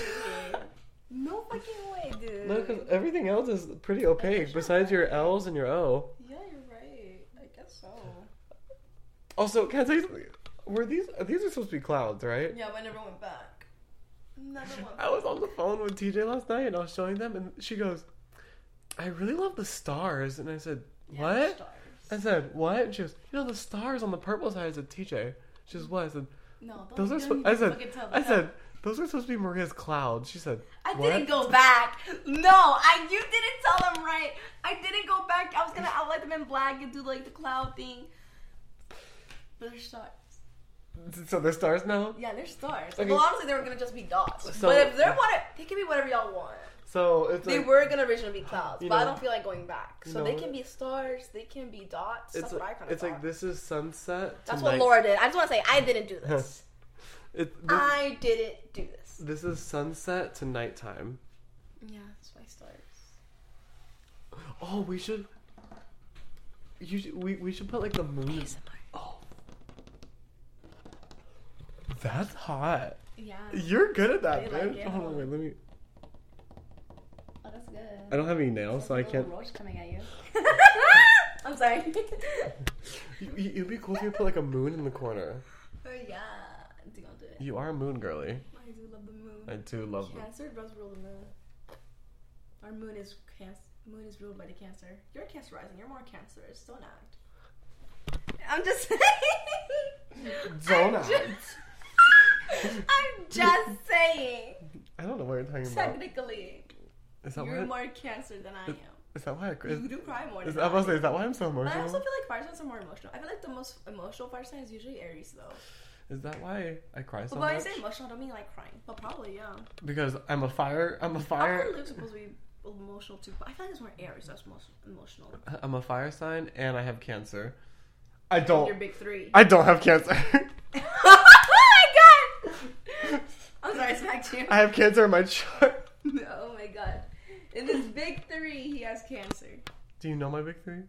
[LAUGHS] no fucking way, dude. No, because everything else is pretty opaque besides your L's and your O. Yeah, you're right. I guess so. Also, can I tell you something? Were these these are supposed to be clouds, right? Yeah, but I never went back. I was on the phone with TJ last night and I was showing them, and she goes, "I really love the stars," and I said, "What?" I said, "What?" And she goes, "You know the stars on the purple side." I said, "TJ." She says, "What?" I said, No, "Those are." you I said, tell "I said those are supposed to be Maria's clouds." She said, I "What?" didn't go back. No, I you didn't tell them right. I didn't go back. I was gonna outline them in black and do like the cloud thing. But they're stars. [LAUGHS] So they're stars now. Yeah, they're stars. Okay. Well, honestly, they were gonna just be dots. So- but if they want it, they can be whatever y'all want. So it's They like, were gonna originally be clouds, but I don't feel like going back. So know they can be stars. They can be dots. it's That's what I like, kind of it's like this is sunset. That's tonight. what Laura did. I just want to say I didn't do [LAUGHS] this. It, this, I didn't do this. this is sunset to nighttime. Yeah, that's my stars. Oh, we should. You should, we we should put like the moon. Oh, that's hot. Yeah. You're good at that, I like bitch. it. Hold on, wait, let me. Oh, that's good. I don't have any nails, so I can't. Roach coming at you. [LAUGHS] [LAUGHS] I'm sorry. You, you- it'd be cool if you put like a moon in the corner. oh yeah, I think I'll do it. You are a moon girly. I do love the moon. I do love them. Cancer does rule the moon. Our moon is cancer. Moon is ruled by the Cancer. You're a Cancer rising. You're more Cancerous. Don't act. I'm just saying. [LAUGHS] Don't I'm act. Just, I'm just saying. I don't know what you're talking about. Technically. Is that You're why? more cancer than I am. Is that why? I, is, You do cry more. is, than I was I say, is that why I'm so But I also feel like fire signs are more emotional. I feel like the most emotional fire sign is usually Aries, though. Is that why I cry so much? but when I say emotional, I don't mean like crying. But probably, yeah. Because I'm a fire. I'm a Fire. Live's supposed to be emotional too, but I feel like it's more Aries that's most emotional. I'm a fire sign, and I have cancer. I don't. big three. I don't have cancer. [LAUGHS] [LAUGHS] I'm sorry, I smacked you. I have cancer in my chart. oh my god. In this big three, he has cancer. Do you know my big three?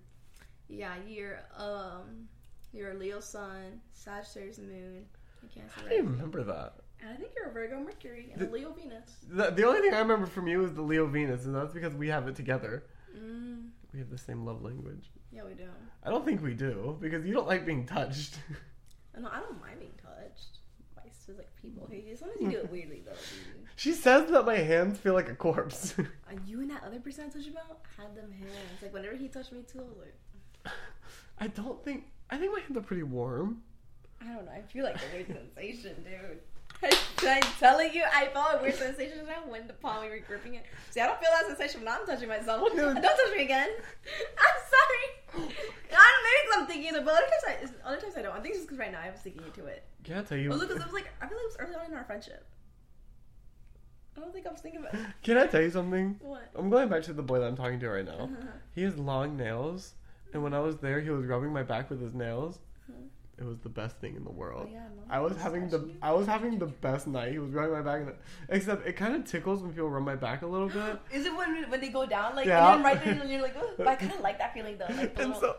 Yeah, you're um, you're a Leo Sun, Sagittarius Moon, and Cancer How do you Rising. remember that? And I think you're a Virgo Mercury and a Leo Venus. The, the only thing I remember from you is the Leo Venus, and that's because we have it together. Mm, We have the same love language. yeah, we do. I don't think we do because you don't like being touched. [LAUGHS] No, I don't mind being touched by specific people. Okay, sometimes you do it [LAUGHS] weirdly though. dude. she says that my hands feel like a corpse. And [LAUGHS] uh, you and that other person I told you about had them hands. Like whenever he touched me too, I was like, [SIGHS] I don't think. I think my hands are pretty warm. I don't know. I feel like a weird [LAUGHS] sensation, dude. I'm telling you, I felt a weird sensation now when the palm we were gripping it. See, I don't feel that sensation when I'm touching myself. Don't touch me again. I'm sorry. I don't maybe 'cause I'm thinking it, but other times I, other times I don't. I think it's just because right now I was thinking into it. Can I tell you? But look, 'cause it was like I feel like it was early on in our friendship. I don't think I was thinking about Can I tell you something? what. I'm going back to the boy that I'm talking to right now. Uh-huh. He has long nails, and when I was there, he was rubbing my back with his nails. Uh-huh. It was the best thing in the world. Oh, yeah. I was having the I was having the best night. He was rubbing my back, and except it kind of tickles when people rub my back a little bit. [GASPS] Is it when when they go down like Yeah. and then right there and you're like, oh, but I kind of like that feeling though. Like and so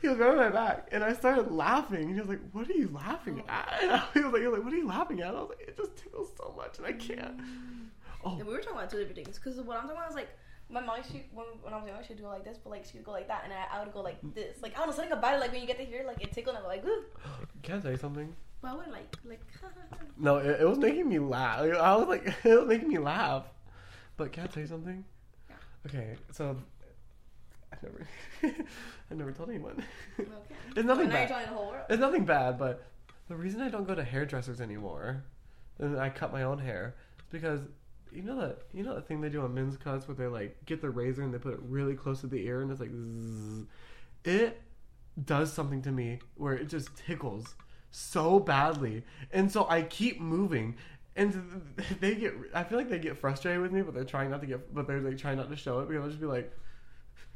he was rubbing my back, and I started laughing. And he was like, "What are you laughing oh. at?" [LAUGHS] And I was like, he was like, "What are you laughing at?" I was like, "It just tickles so much, and I can't." Mm. Oh, And we were talking about two different things because what I'm talking about is like my mom used to when, when I was young she would do it like this, but like she would go like that, and I, I would go like this. Like I don't know something about it. Like when you get to hear like it tickle, and I'm like, ooh. can I say something? But I wouldn't like like. [LAUGHS] No, it, it was making me laugh. I was like, [LAUGHS] it was making me laugh. But can I tell you something? Yeah. Okay, so I never, [LAUGHS] I never told anyone. okay. It's nothing bad. telling the whole world. It's nothing bad, but the reason I don't go to hairdressers anymore, and I cut my own hair, is because you know that you know that thing they do on men's cuts where they like get the razor and they put it really close to the ear and it's like, zzz. it does something to me where it just tickles so badly, and so I keep moving. And they get, I feel like they get frustrated with me, but they're trying not to get, but they're like trying not to show it because I'll just be like,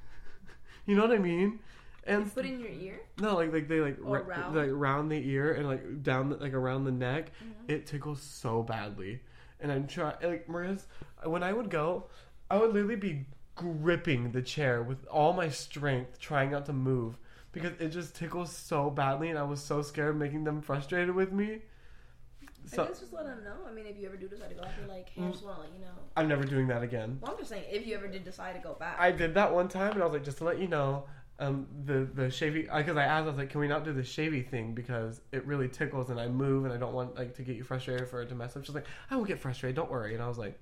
[LAUGHS] you know what I mean? And Put in your ear. no, like like they like ra- round? like round the ear and like down the, like around the neck. Mm-hmm. It tickles so badly, and I'm trying like Maria's. When I would go, I would literally be gripping the chair with all my strength, trying not to move because it just tickles so badly, and I was so scared of making them frustrated with me. I So guess just let them know. I mean, if you ever do decide to go, I'd be like, hey, I just want to let you know. I'm never doing that again. Well, I'm just saying, if you ever did decide to go back. I did that one time, and I was like, just to let you know, um, the the shavy because I asked, I was like, can we not do the shavy thing because it really tickles and I move and I don't want like to get you frustrated for it to mess up. She's like, I won't get frustrated, don't worry. And I was like,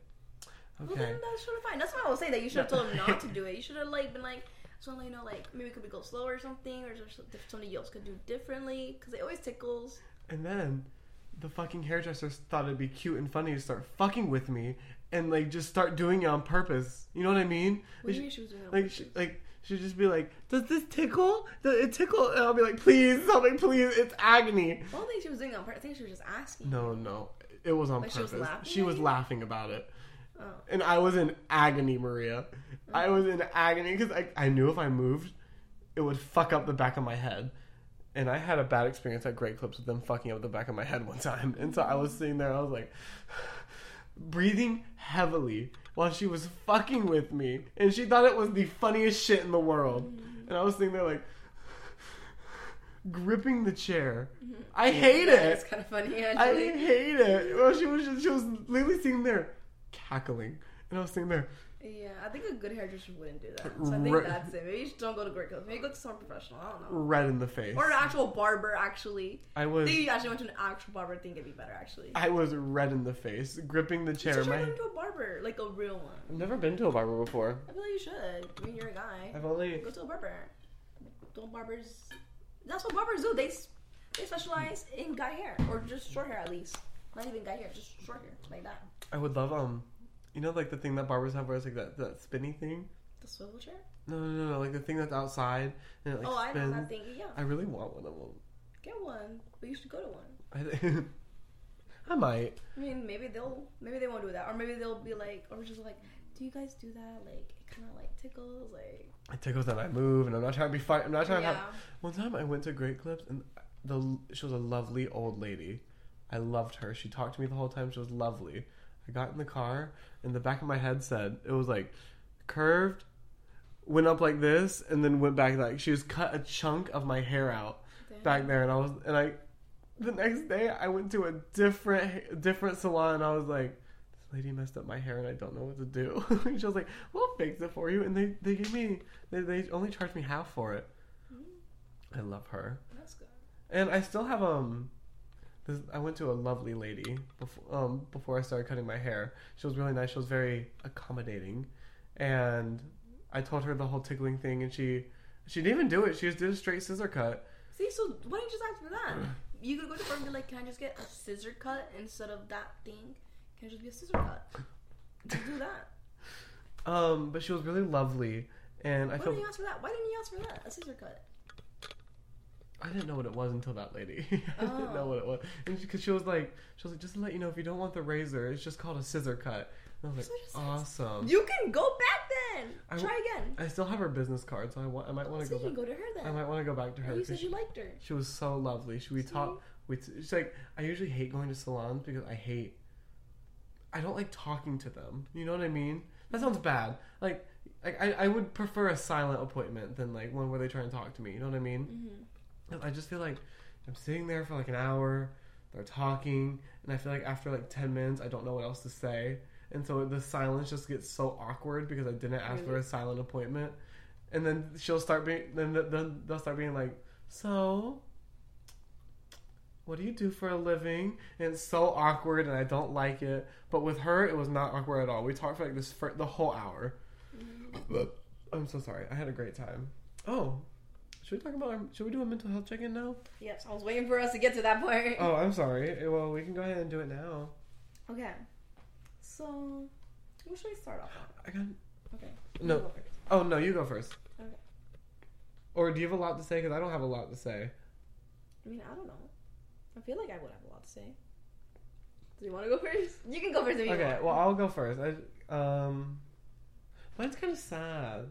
Well, okay. then that's totally fine. That's why I was saying that you should have told him not to do it. You [LAUGHS] should have like been like, so you know, like maybe could we go slower or something, or just if somebody else could do differently because it always tickles. And then the fucking hairdresser thought it'd be cute and funny to start fucking with me and like just start doing it on purpose. You know what I mean? What do you Like, mean she was doing it? like she, like she'd just be like, "Does this tickle? Does it tickle?" And I'll be like, "Please, something, please! It's agony." I don't think she was doing it on purpose. I think she was just asking. No, no, it was on Like, she was purpose. laughing she at was you? laughing about it. Oh. and I was in agony, Maria. I oh. was in agony because I, I knew if I moved, it would fuck up the back of my head. And I had a bad experience at Great Clips with them fucking up the back of my head one time. And so I was sitting there, I was like, breathing heavily while she was fucking with me. And she thought it was the funniest shit in the world. And I was sitting there, like, gripping the chair. I hate it. it. is kind of funny I hate it. Well, she was just, she was literally sitting there cackling, and I was sitting there. Yeah, I think a good hairdresser wouldn't do that. So I think Right. that's it. Maybe you just don't go to Great Coast. Maybe go to someone professional. I don't know. red in the face. Or an actual barber, actually. I I was think you actually went to an actual barber. I think it'd be better, actually. I was red in the face, gripping the You chair. should try My going to a barber, like a real one. I've never been to a barber before. I feel like you should. I mean, you're a guy. I've only Go to a barber. Don't barbers. That's what barbers do. They they specialize in guy hair or just short hair at least. Not even guy hair, just short hair like that. I would love um You know, like the thing that barbers have where it's like that, that spinny thing? The swivel chair? No, no, no, no. Like the thing that's outside and it like oh, I know that thing. Yeah, I really want one of them. get one. But you should go to one. I, th- [LAUGHS] I might. I mean, maybe they'll, maybe they won't do that, or maybe they'll be like, or just like, do you guys do that? Like, it kind of like tickles, like. It tickles that I move, and I'm not trying to be fight. I'm not trying to Yeah. have. One time I went to Great Clips, and the she was a lovely old lady. I loved her. She talked to me the whole time. She was lovely. I got in the car, and the back of my head said it was like curved, went up like this, and then went back like she was cut a chunk of my hair out back there, and I was and I. The next day, I went to a different different salon, and I was like, "This lady messed up my hair, and I don't know what to do." [LAUGHS] she was like, "We'll fix it for you," and they they gave me they they only charged me half for it. I love her, That's good. and I still have um. This, I went to a lovely lady before um before I started cutting my hair. She was really nice. She was very accommodating, and I told her the whole tickling thing, and she she didn't even do it. She just did a straight scissor cut. See, so why didn't you just ask for that? You could go to her and be like, "Can I just get a scissor cut instead of that thing? Can I just be a scissor cut?" Just do that. Um, but she was really lovely, and I Why feel didn't you ask for that? Why didn't you ask for that? A scissor cut. I didn't know what it was until that lady. [LAUGHS] I didn't know Oh. what it was, and because she, was like, she was like, just to let you know, if you don't want the razor, it's just called a scissor cut. And I was like, That's what it says. awesome. You can go back then. I Try again. I still have her business card, so I, wa- I might want So to you go can go to her then. I might want to go back to her. you said she, you liked her. she was so lovely. She we See? talked. We t- it's like I usually hate going to salons because I hate. I don't like talking to them. You know what I mean? That sounds bad. Like, like I, I would prefer a silent appointment than like one where they try and talk to me. You know what I mean? Mm-hmm. I just feel like I'm sitting there for like an hour, they're talking, and I feel like after like 10 minutes, I don't know what else to say. And so the silence just gets so awkward because I didn't ask for a silent appointment. And then she'll start being, then, then they'll start being like, So, what do you do for a living? And it's so awkward and I don't like it. But with her, it was not awkward at all. We talked for like this for the whole hour. Mm-hmm. [COUGHS] I'm so sorry. I had a great time. Oh, should we talk about our, should we do a mental health check-in now? Yes, I was waiting for us to get to that point. Oh, I'm sorry. Eh, Well, we can go ahead and do it now. Okay. So, what should we start off on? I got Okay. no. Go. Oh no, you go first. Okay. Or do you have a lot to say? Because I don't have a lot to say. I mean, I don't know. I feel like I would have a lot to say. Do you want to go first? You can go first if you Okay, want. well I'll go first. I um, mine's kind of sad.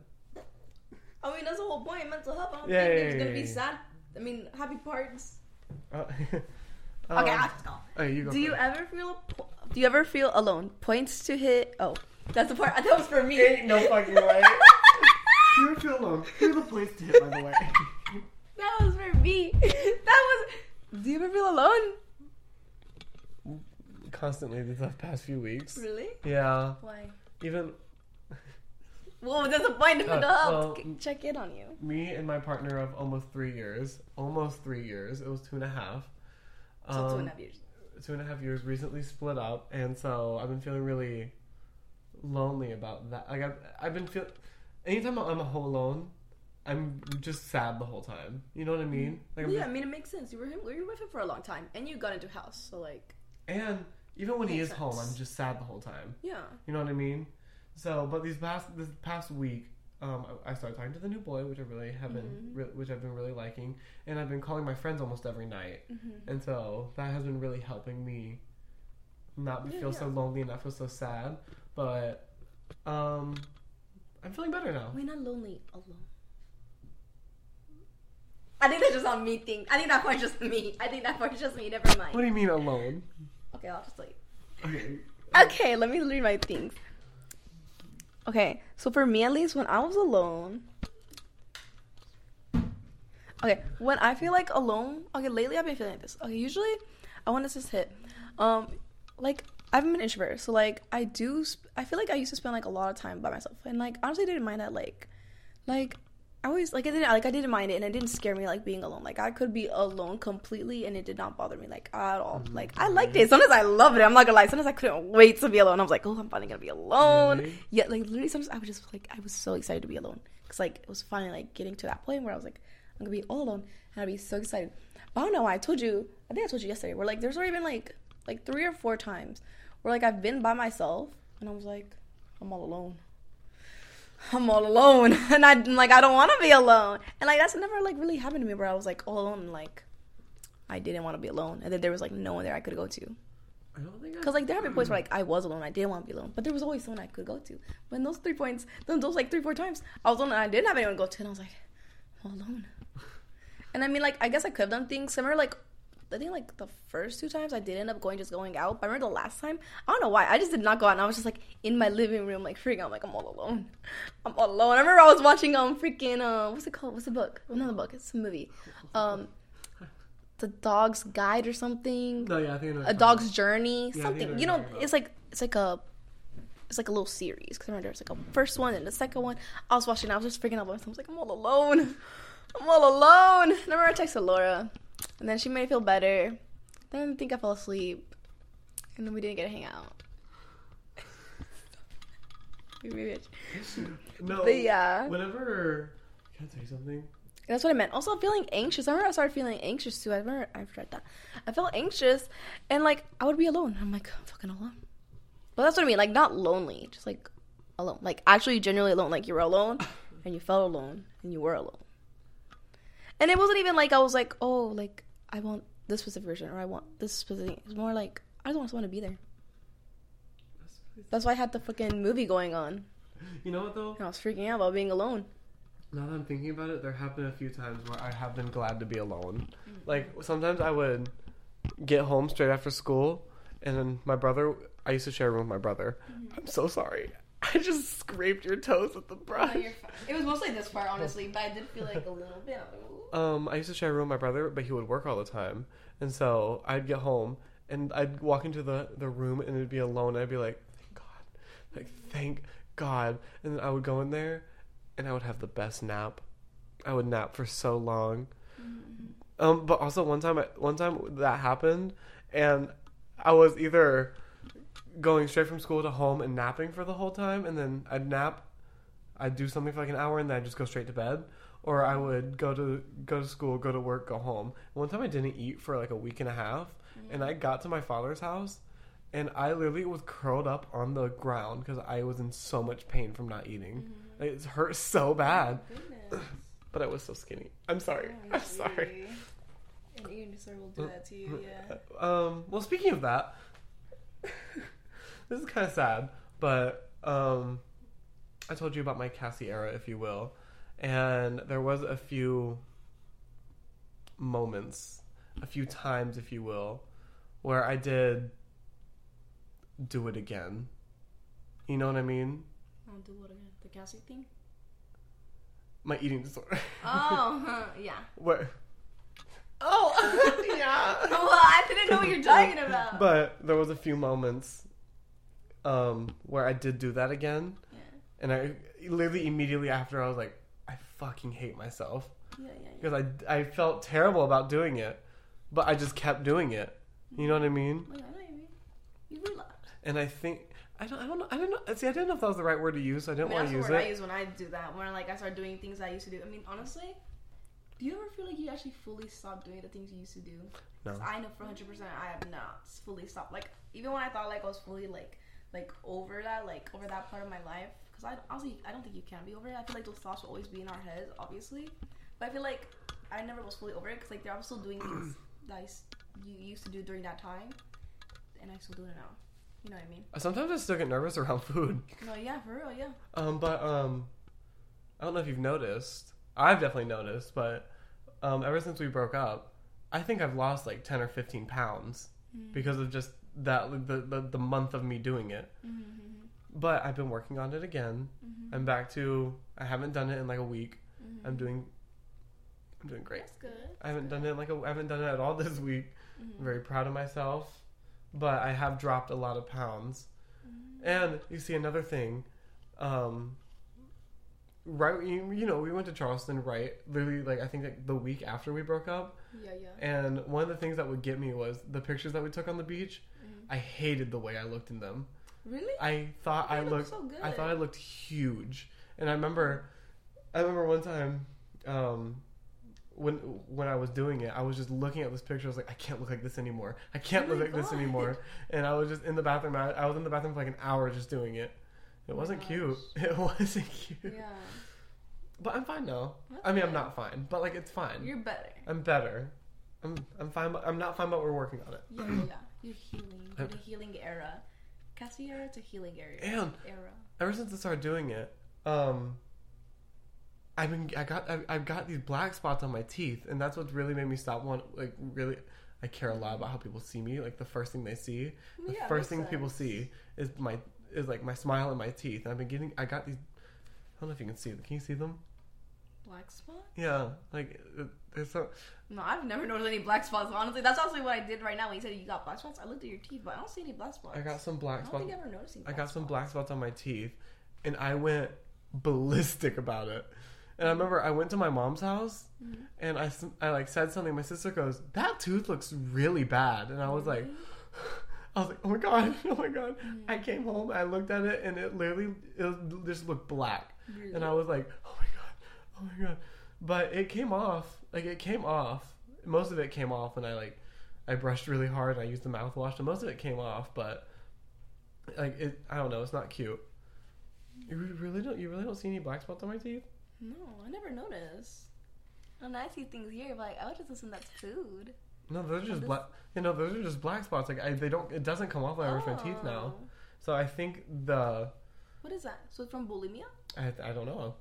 I mean, that's the whole point. Mental health. I don't Yeah, think yeah, there's yeah, gonna be sad. I mean, happy parts. Uh, [LAUGHS] okay, um, I'll just go. Oh, you go. Do you first. ever feel? Do you ever feel alone? Points to hit. Oh, that's the part. [LAUGHS] That was for me. Ain't no fucking way. [LAUGHS] Do you ever feel alone? Here are the points to hit, by the way. That was for me. That was. Do you ever feel alone? Constantly these past few weeks. Really? Yeah. Why? Even Well, that's the point of Uh, health. well, Check in on you. me and my partner of almost three years, almost three years. It was two and a half. So two Um, and a half years. two and a half years recently split up and so i've been feeling really lonely about that like i've, I've been feel anytime i'm home alone i'm just sad the whole time you know what i mean like I'm yeah, just- I mean it makes sense. You were him. You were with him for a long time, and you got into house. So like, and even when he Makes is home sense. i'm just sad the whole time yeah. you know what i mean so but these past this past week um, I started talking to the new boy, which I really have been, Mm-hmm. re- which I've been really liking, and I've been calling my friends almost every night, Mm-hmm. and so that has been really helping me not Yeah, feel so lonely and not feel so sad. But um, I'm feeling better now. We're not lonely alone. I think that's just on me thing. I think that part's just me. I think that part's just me. Never mind. What do you mean alone? Okay, I'll just like. Okay. Okay, let me read my things. Okay, so for me at least, when I was alone. Okay, when I feel like alone. Okay, lately I've been feeling like this. Okay, usually I want to just hit. Um, like I've been an introvert, so like I do. Sp- I feel like I used to spend like a lot of time by myself, and like honestly, I didn't mind that. Like, like I always like I didn't like I didn't mind it, and it didn't scare me like being alone. Like I could be alone completely, and it did not bother me like at all. Mm-hmm. Like I liked it. Sometimes I loved it. I'm not gonna lie. Sometimes I couldn't wait to be alone. I was like, oh, I'm finally gonna be alone. Really? Yeah, like literally, sometimes I was just like I was so excited to be alone because like it was finally like getting to that point where I was like I'm gonna be all alone, and I'd be so excited. But I don't know why. I told you. I think I told you yesterday. Where like there's already been like like three or four times where like I've been by myself. and I was like, I'm all alone. I'm all alone, [LAUGHS] and I'm like, I don't want to be alone, and like that's never like really happened to me where I was like all alone, and like I didn't want to be alone, and then there was like no one there I could go to. I don't think Because like there have been points where like I [CLEARS THROAT] was alone, I didn't want to be alone, but there was always someone I could go to. But in those three points, then those like three four times, I was alone and I didn't have anyone to go to, and I was like, I'm all alone. [LAUGHS] and I mean, like I guess I could have done things. similar, like I think like the first two times I did end up going just going out. But I remember the last time I don't know why I just did not go out, and I was just like in my living room like freaking out, like I'm all alone. [LAUGHS] I'm all alone. I remember I was watching um freaking uh what's it called? What's the book? Well, not the book. It's a movie. Um, [LAUGHS] the Dog's Guide or something no, yeah, I think I know what a dog's journey, Yeah, I think I something. You know, it's like it's like a it's like a little series. Because I remember, there's like a first one and the second one. I was watching. I was just freaking out. I was like, I'm all alone. [LAUGHS] I'm all alone. And I remember I texted Laura, and then she made me feel better. Then I think I fell asleep, and then we didn't get to hang out. [LAUGHS] [LAUGHS] No. But yeah. Whenever. Can I say something? That's what I meant. Also, feeling anxious. I remember I started feeling anxious too. I remember I read that. I felt anxious, and like I would be alone. I'm like I'm fucking alone. But that's what I mean. Like not lonely, just like alone. Like actually, genuinely alone. Like you were alone, and you felt alone, and you were alone. And it wasn't even like I was like, oh, like I want this specific version or I want this specific. It's more like I just want someone to be there. That's why I had the fucking movie going on. You know what though? I was freaking out about being alone. Now that I'm thinking about it, there have been a few times where I have been glad to be alone. Like sometimes I would get home straight after school, and then my brother. I used to share a room with my brother. Mm-hmm. I'm so sorry. [LAUGHS] I just scraped your toes with the brush. It was mostly this part, honestly, but I did feel like a little bit. Um, I used to share a room with my brother, but he would work all the time, and so I'd get home and I'd walk into the the room and it'd be alone. I'd be like, thank God, like thank God, and then I would go in there, and I would have the best nap. I would nap for so long. Um, but also one time, I- one time that happened, and I was either going straight from school to home and napping for the whole time, and then I'd nap, I'd do something for like an hour, and then I'd just go straight to bed, or I would go to go to school, go to work, go home. One time I didn't eat for like a week and a half, and I got to my father's house, and I literally was curled up on the ground because I was in so much pain from not eating. Like, it hurt so bad, [LAUGHS] but I was so skinny. I'm sorry. I'm sorry. An eating disorder will do that to you, yeah. [LAUGHS] Um, well, speaking of that, [LAUGHS] this is kind of sad, but um, I told you about my Cassie era, if you will, and there was a few moments, a few times, if you will, where I did do it again. You know what I mean? I'll do what again? The Cassie thing? My eating disorder. Oh, [LAUGHS] [LAUGHS] yeah. Where? Oh, [LAUGHS] yeah. Well, I didn't know what you're talking about. But there was a few moments um, where I did do that again, yeah, and I literally immediately after I was like, I fucking hate myself yeah, yeah. yeah. because I I felt terrible about doing it, but I just kept doing it. You know what I mean? Well, I know what you mean. You relapse. And I think I don't I don't know I don't know. See, I didn't know if that was the right word to use. So I I didn't mean, want to the use word I use when I do that. When like I start doing things I used to do. I mean, honestly, do you ever feel like you actually fully stopped doing the things you used to do? No. I know for hundred percent I have not fully stopped. Like even when I thought like I was fully like like over that like over that part of my life. Because I honestly I don't think you can be over it. I feel like those thoughts will always be in our heads, obviously. But I feel like I never was fully over it because like I was still doing [CLEARS THROAT] things that I you used to do during that time, and I still do it now. You know what I mean? Sometimes I still get nervous around [LAUGHS] food. No, yeah, for real, yeah. Um, but um, I don't know if you've noticed. I've definitely noticed, but um, ever since we broke up, I think I've lost like ten or fifteen pounds because of just that the, the the month of me doing it. Mm-hmm, mm-hmm. But I've been working on it again. Mm-hmm. I'm back to. I haven't done it in like a week. I'm doing. I'm doing great. That's good. I haven't done it like a, I haven't done it at all [LAUGHS] this week. I'm very proud of myself, but I have dropped a lot of pounds. And you see another thing, um, right? You, you know, we went to Charleston, right? Literally, like I think like the week after we broke up. Yeah, yeah. And one of the things that would get me was the pictures that we took on the beach. I hated the way I looked in them. Really? I thought They I looked. so good. I thought I looked huge, and I remember, I remember one time, um, when when I was doing it, I was just looking at this picture. I was like, I can't look like this anymore. I can't Oh look like this anymore. And I was just in the bathroom. I, I was in the bathroom for like an hour just doing it. It Oh wasn't cute. [LAUGHS] It wasn't cute. Yeah. But I'm fine now. That's I mean, I'm not fine, but like it's fine. You're better. I'm better. I'm I'm fine. But, I'm not fine, but we're working on it. Yeah, yeah. You're healing. You're the healing era. Cassie era to healing era. And Era. ever since I started doing it, um, I've been I got I've, I've got these black spots on my teeth, and that's what's really made me stop want like really. I care a lot about how people see me. Like the first thing they see, the Yeah, first thing makes people see is my is like my smile and my teeth. And I've been getting. I got these. I don't know if you can see them. Can you see them? Black spot? Yeah, like it- it's so. No, I've never noticed any black spots. Honestly, that's honestly what I did right now when you said you got black spots. I looked at your teeth, but I don't see any black spots. I got some I black don't spots. think I ever noticed I got some spots. black spots on my teeth, and I went ballistic about it. And I remember I went to my mom's house, Mm-hmm. and I, I like said something. My sister goes, "That tooth looks really bad," and I was like, [SIGHS] I was like, "Oh my god, [LAUGHS] oh my god!" Mm-hmm. I came home, I looked at it, and it literally it just looked black, Really? and I was like, "Oh oh my god!" But it came off. Like it came off. Most of it came off, and I like I brushed really hard. And I used the mouthwash, and most of it came off, but like it i don't know it's not cute you really don't you really don't see any black spots on my teeth No, I never noticed. And I see things here, but like, I would just assume that's food. no those are just black you know those are just black spots like I, they don't it doesn't come off when i brush my teeth now Oh. so i think the What is that? So it's from bulimia? i, I don't know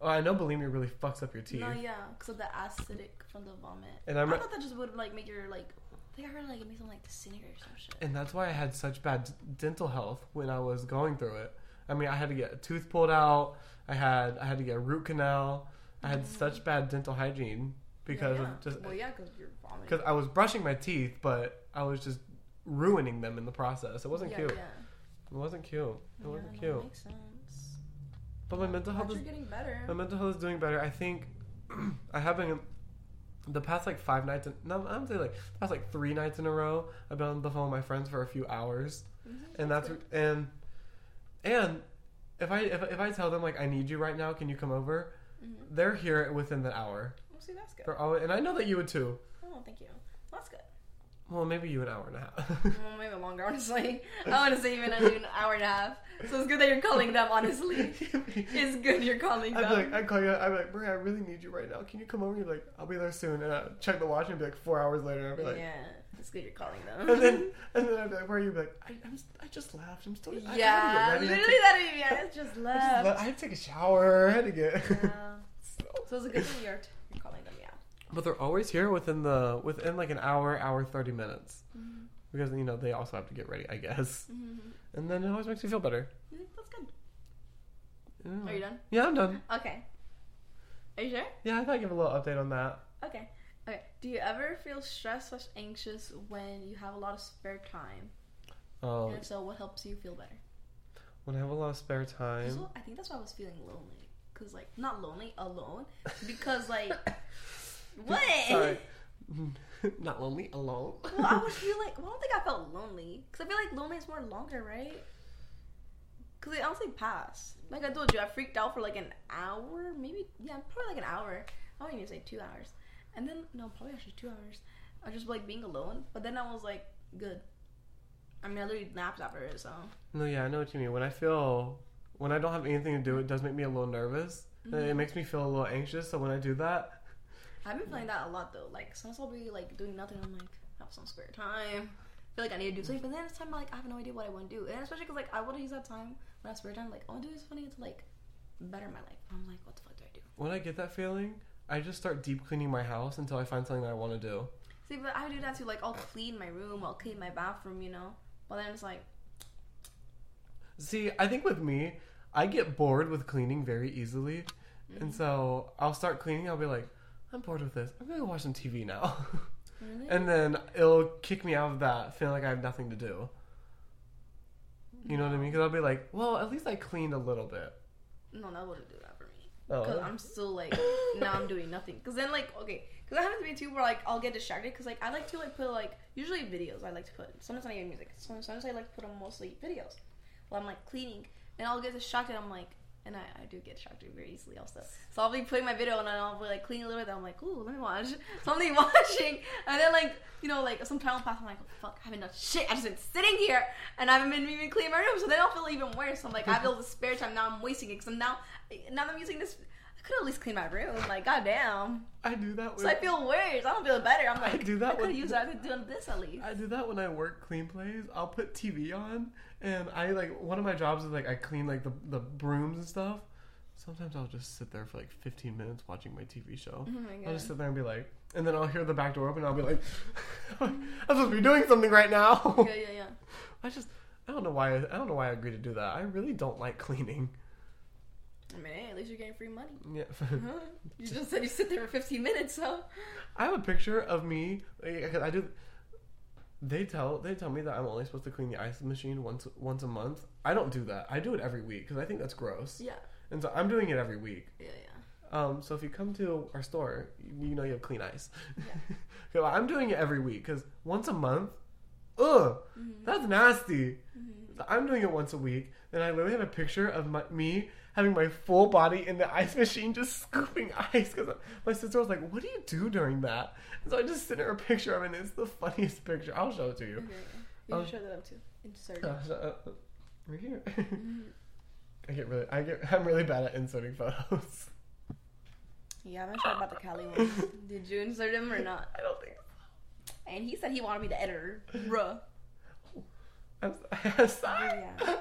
oh i know bulimia really fucks up your teeth No, yeah, because of the acidic from the vomit. And I'm, I'm- thought that just would like make your like. I think I heard like it makes them like disintegrate or some shit. and that's why i had such bad d- dental health when i was going through it i mean i had to get a tooth pulled out i had i had to get a root canal i had mm-hmm. such bad dental hygiene because yeah, yeah. of just well, yeah, because you're vomiting. because I was brushing my teeth, but I was just ruining them in the process. It wasn't yeah, cute. Yeah. It wasn't cute. It wasn't cute. But my mental health But is getting better. my mental health is doing better. I think [CLEARS THROAT] I have been the past like five nights. In, no, I'm saying like the past like three nights in a row. I've been on the phone with my friends for a few hours, Mhm, and that's good. and and if I if, if I tell them like I need you right now, can you come over? Mhm. They're here within the hour. Well, see, that's good. They're always, and I know that you would too. Oh, thank you. That's good. Well, maybe you an hour and a half. Well, maybe longer, honestly. [LAUGHS] I want to say even an hour and a half. So it's good that you're calling them, honestly. [LAUGHS] It's good you're calling I'd them. like, I'd call you. I'd be like, Maria, I really need you right now. Can you come over? You're like, I'll be there soon. And I check the watch and be like, four hours later. I'd be like, yeah, it's good you're calling them. and then [LAUGHS] and then I'd be like, where are you? Be like, I, I'm, I just left. I'm still. I- I yeah. I literally that would be yeah, I just left. I had to take a shower. I had to get. Yeah. So it's a good thing you're, you're calling them. But they're always here within the within like an hour, hour thirty minutes, Mm-hmm. because you know they also have to get ready, I guess. Mm-hmm. And then it always makes me feel better. That's good. Yeah. Are you done? Yeah, I'm done. Okay. Are you sure? Yeah, I thought I'd give a little update on that. Okay. Okay. Do you ever feel stressed slash anxious when you have a lot of spare time? Oh, And if so, what helps you feel better? when I have a lot of spare time. I think that's why I was feeling lonely. Cause like not lonely, alone. Because like [LAUGHS] what? Sorry. [LAUGHS] Not lonely, alone. Well, I would [LAUGHS] feel like well, I don't think I felt lonely. Cause I feel like lonely is more longer, right? Cause it honestly passed. Like I told you, I freaked out for like an hour, maybe yeah, probably like an hour. I wouldn't even say two hours. And then no, probably actually two hours. I was just like being alone. But then I was like, good. I mean, I literally napped after it, so No, yeah, I know what you mean. When I feel, when I don't have anything to do, it does make me a little nervous. Mm-hmm. It makes me feel a little anxious. So when I do that, I've been feeling that a lot though. Like sometimes I'll be like doing nothing. I'm like, have some spare time. I feel like I need to do something, but then it's time like I have no idea what I want to do, and especially because like I want to use that time when I have spare time. Like I want to do something to like better my life. I'm like, what the fuck do I do? when I get that feeling, I just start deep cleaning my house until I find something that I want to do. See, but I do that too. Like I'll clean my room, I'll clean my bathroom, you know. But then it's like, See, I think with me, I get bored with cleaning very easily. Mm-hmm. And so I'll start cleaning. I'll be like, I'm bored with this. I'm going to watch some TV now. [LAUGHS] really? and then it'll kick me out of that feeling like I have nothing to do. You know what I mean? Because I'll be like, well, at least I cleaned a little bit. no, that wouldn't do that for me. Because Oh. I'm still like, [LAUGHS] now I'm doing nothing. Because then like, okay, because that happens to me too, where like I'll get distracted. Because like I like to like put like usually videos. I like to put. Sometimes I even music. Sometimes I like to put on mostly videos. While I'm like cleaning, and I'll get distracted. I'm like, And I, I do get distracted very easily also. So I'll be putting my video on and I'll be like cleaning a little bit. I'm like, ooh, let me watch something [LAUGHS] watching. And then like, you know, like some time will pass. I'm like, oh, fuck, I haven't done shit. I've just been sitting here and I haven't been even cleaning my room. So then I'll feel even worse. So I'm like, I have all the spare time. Now I'm wasting it. Because now, now that I'm using this, I could at least clean my room. Like, goddamn. I do that. So I feel worse. I don't feel better. I'm like, I do that I could with- that. I could done this at least. I do that when I work clean plays. I'll put TV on, and I like one of my jobs is like I clean like the the brooms and stuff. Sometimes I'll just sit there for like 15 minutes watching my TV show. Oh my I'll just sit there and be like, and then I'll hear the back door open. and I'll be like, [LAUGHS] I'm supposed to be doing something right now. Yeah, yeah, yeah. [LAUGHS] I just I don't know why I, don't know why I agreed to do that. I really don't like cleaning. I mean, hey, at least you're getting free money. Yeah. [LAUGHS] You just said you sit there for 15 minutes, so. I have a picture of me. I do. They tell they tell me that I'm only supposed to clean the ice machine once once a month. I don't do that. I do it every week because I think that's gross. Yeah, And so I'm doing it every week. yeah, yeah. Um, so if you come to our store, you, you know you have clean ice. Yeah. [LAUGHS] I'm doing it every week because once a month, ugh, Mm-hmm. that's nasty. So I'm doing it once a week. And I literally have a picture of my, me having my full body in the ice machine just [LAUGHS] scooping ice because my sister was like, "What do you do during that?" And so I just sent her a picture of it. and It's the funniest picture. I'll show it to you. Okay. You Um, show that up too. Insert. Uh, uh, right here. [LAUGHS] I get really, I get, I'm really bad at inserting photos. Yeah, I'm not sure about the Cali ones. [LAUGHS] Did you insert him or not? I don't think. so. And he said he wanted me to editor. Bruh. I'm, I'm sorry. Yeah. I'm.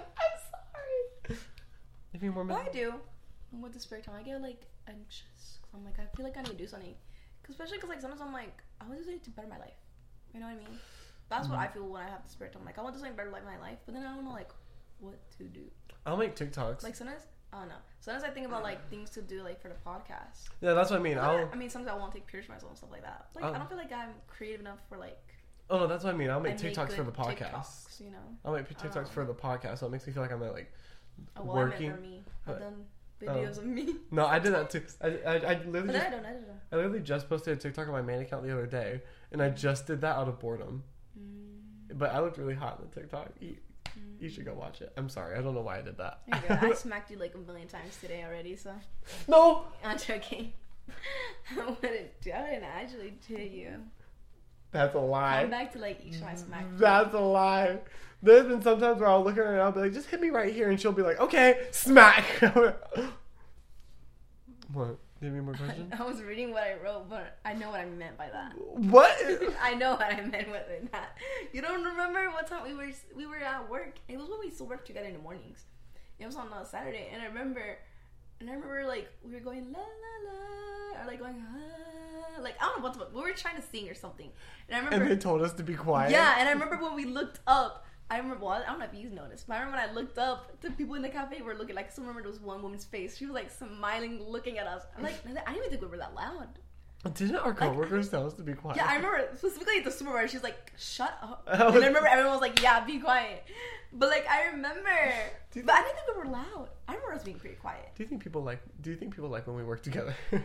Give me more But I do. With the spare time, I get like anxious. 'Cause I'm like, I feel like I need to do something. 'Cause especially because like sometimes I'm like, I want to do something to better my life. You know what I mean? That's what I Mm-hmm. feel when I have the spare time. Like I want to do something better like my life, but then I don't know like what to do. I'll make TikToks. Like sometimes I don't know. Sometimes I think about like things to do like for the podcast. yeah, that's what I mean. I'll. I mean, sometimes I want to take pictures of myself and stuff like that. Like Oh. I don't feel like I'm creative enough for like. Oh no, that's what I mean. I'll make I make TikToks for the podcast. TikToks, you know. I'll make TikToks Um, for the podcast, so it makes me feel like I'm at, like Oh, well, working. I meant for me. I've Uh, done videos of me. [LAUGHS] No, I did that too. I, I, I literally then just, I don't. I literally just posted a TikTok on my main account the other day, and I just did that out of boredom. Mm. But I looked really hot in the TikTok. You, you should go watch it. I'm sorry, I don't know why I did that. There you go. I [LAUGHS] smacked you like a million times today already, so no, I'm joking. [LAUGHS] I wouldn't. do- I wouldn't actually hit you. That's a lie. Come back to like each time I smacked you. That's a lie. There's been sometimes where I'll look at her and I'll be like, just hit me right here, and she'll be like, okay, smack. [LAUGHS] what? Do you have any more questions? [LAUGHS] I was reading what I wrote, but I know what I meant by that. what? [LAUGHS] I know what I meant with that. You don't remember what time we were we were at work? It was when we still worked together in the mornings. It was on a Saturday, and I remember, and I remember like we were going la la la, or like going ah, like I don't know what we were trying to sing or something. And I remember, And they told us to be quiet. yeah, and I remember when we looked up. I remember. Well, I don't know if you noticed, but I remember when I looked up, the people in the cafe were looking. Like, I still remember there was one woman's face. She was like smiling, looking at us. I'm like, I didn't even think we were that loud. Didn't our coworkers tell us to be quiet? Yeah, I remember specifically at the supermarket. She's like, "Shut up," [LAUGHS] and I remember everyone was like, "Yeah, be quiet." But like, I remember, but I didn't think we were loud. I remember us being pretty quiet. Do you think people like? Do you think people like when we work together? [LAUGHS]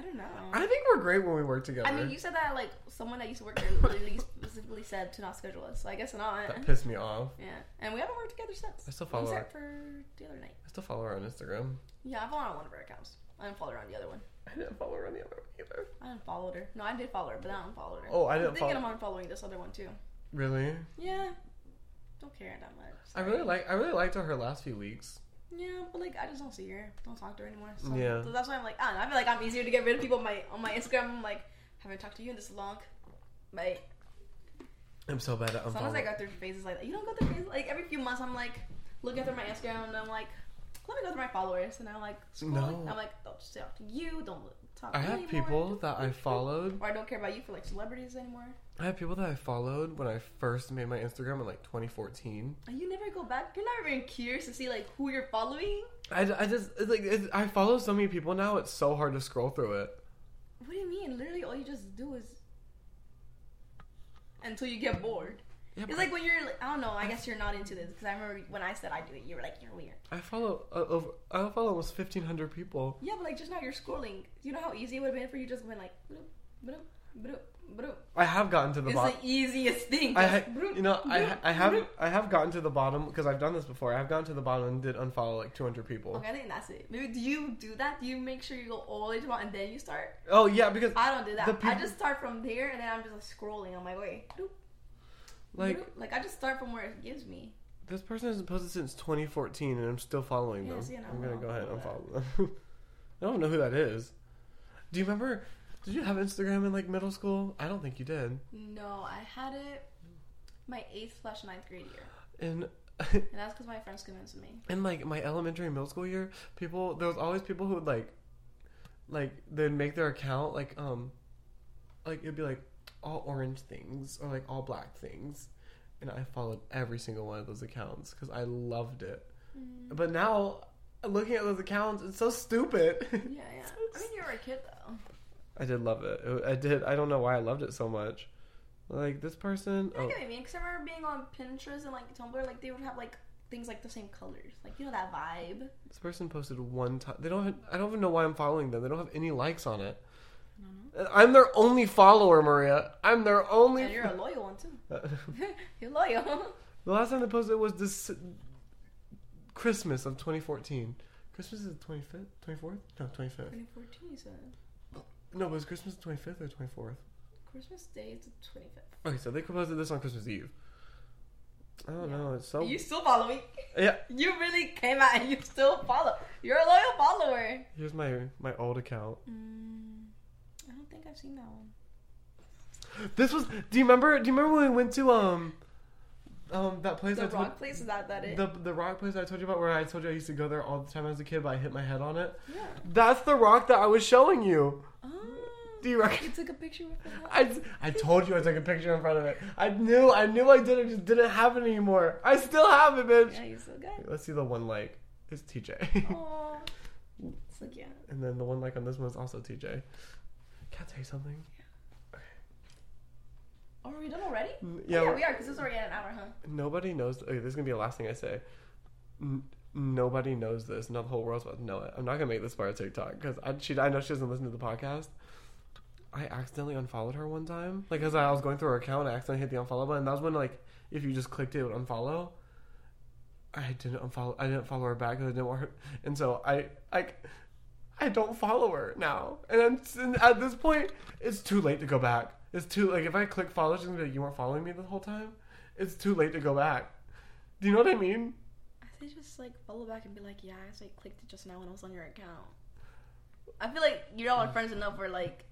I don't know. I think we're great when we work together. I mean, you said that like someone that used to work there literally [LAUGHS] specifically said to not schedule us. So I guess not. that pissed me off. Yeah, and we haven't worked together since. I still follow her. Except for the other night. I still follow her on Instagram. Yeah, I follow her on one of her accounts. I didn't follow her on the other one. I didn't follow her on the other one either. I unfollowed her. No, I did follow her, but I unfollowed her. Oh, I I'm didn't thinking follow. I'm unfollowing this other one too. Really? Yeah, don't care that much. I really like. I really liked her her last few weeks. Yeah, but like I just don't see her. Don't talk to her anymore. So, Yeah. so that's why I'm like, I don't know. I feel like I'm easier to get rid of people on my on my Instagram. I'm like, haven't talked to you in this long. But I'm so bad at sometimes I go through phases like that. You don't go through phases like every few months. I'm like looking through my Instagram and I'm like, let me go through my followers and I'm like, scrolling. No. I'm like, don't just talk to you. Don't I have anymore. people that I followed. Or I don't care about you for like celebrities anymore. I have people that I followed when I first made my Instagram in like 2014. And you never go back. You're not even curious to see like who you're following. I, I just it's like it's, I follow so many people now. It's so hard to scroll through it. What do you mean? Literally, all you just do is until you get bored. Yeah, It's like when you're, like, I don't know. I guess you're not into this because I remember when I said I do it, you were like, you're weird. I follow uh, over. I follow almost 1,500 people. Yeah, but like just now you're scrolling. You know how easy it would have been for you just went like, bloop, bloop. Broop, broop. I have gotten to the bottom. It's the easiest thing. I ha- broop, you know I ha- I have broop. I have gotten to the bottom because I've done this before. I've gotten to the bottom and did unfollow like 200 people. Okay, I think that's it. Maybe do you do that? Do you make sure you go all the way to the bottom and then you start? Oh yeah, because I don't do that. The I just start from there and then I'm just like, scrolling on my way. Doop, like like I just start from where it gives me. this person hasn't posted since 2014 and I'm still following Yeah, them. see, I'm gonna go ahead and follow them. [LAUGHS] I don't know who that is. Do you remember? Did you have Instagram in like middle school? I don't think you did. No, I had it my eighth slash ninth grade year, In and [LAUGHS] that's because my friends convinced me. And like my elementary and middle school year, people there was always people who would like like they'd make their account like um like it'd be like all orange things or like all black things. And I followed every single one of those accounts because I loved it. Mm. But now, looking at those accounts, it's so stupid. Yeah, [LAUGHS] yeah. I mean, you were a kid though. I did love it. I did. I don't know why I loved it so much. Like this person. I Oh, get what you mean. Because I remember being on Pinterest and like Tumblr, like they would have like things like the same colors, like you know that vibe. this person posted one time. They don't. Have, I don't even know why I'm following them. They don't have any likes on it. I'm their only follower, Maria. I'm their only. And you're a loyal one too. [LAUGHS] you're loyal. [LAUGHS] The last time they posted was this Christmas of 2014. Christmas is the 25th, 24th? No, 25th. 2014, you said. No, it was Christmas the 25th or 24th. Christmas Day is the 25th. Okay, so they posted this on Christmas Eve. I don't Yeah. know. It's so You still follow me. yeah. You really came out and you still follow. You're a loyal follower. Here's my my old account. Mm, I don't think I've seen that one. This was. Do you remember? Do you remember when we went to um, um that place? I The told, rock place is that that it? The the rock place I told you about, where I told you I used to go there all the time as a kid, but I hit my head on it. yeah. That's the rock that I was showing you. Oh. Do you reckon? You took a picture with it. I, I told you I took a picture in front of it. I knew I knew I did it, just didn't have it anymore. I still have it, bitch. Yeah, you still got it. Let's see the one like. It's TJ. Aw. It's like, yeah. and then the one like on this one is also TJ. Can I tell you something? Oh, are we done already? Mm, oh, yeah, Yeah, yeah we are, because it's already at an hour, huh? Nobody knows. Okay, this is gonna be the last thing I say. N- nobody knows this. Not the whole world's about to know it. I'm not gonna make this part of TikTok because I, she, I know she doesn't listen to the podcast. I accidentally unfollowed her one time, like as I was going through her account, I accidentally hit the unfollow button. That was when like if you just clicked it, it would unfollow. I didn't unfollow. I didn't follow her back because I didn't want her, and so I I I don't follow her now. And, I'm, and at this point, it's too late to go back. It's too like if I click follow, she's gonna be like, "You weren't following me the whole time." It's too late to go back. Do you know what I mean? I think just like follow back and be like, yeah, I like clicked it just now when I was on your account. I feel like you're not mm. friends enough where like.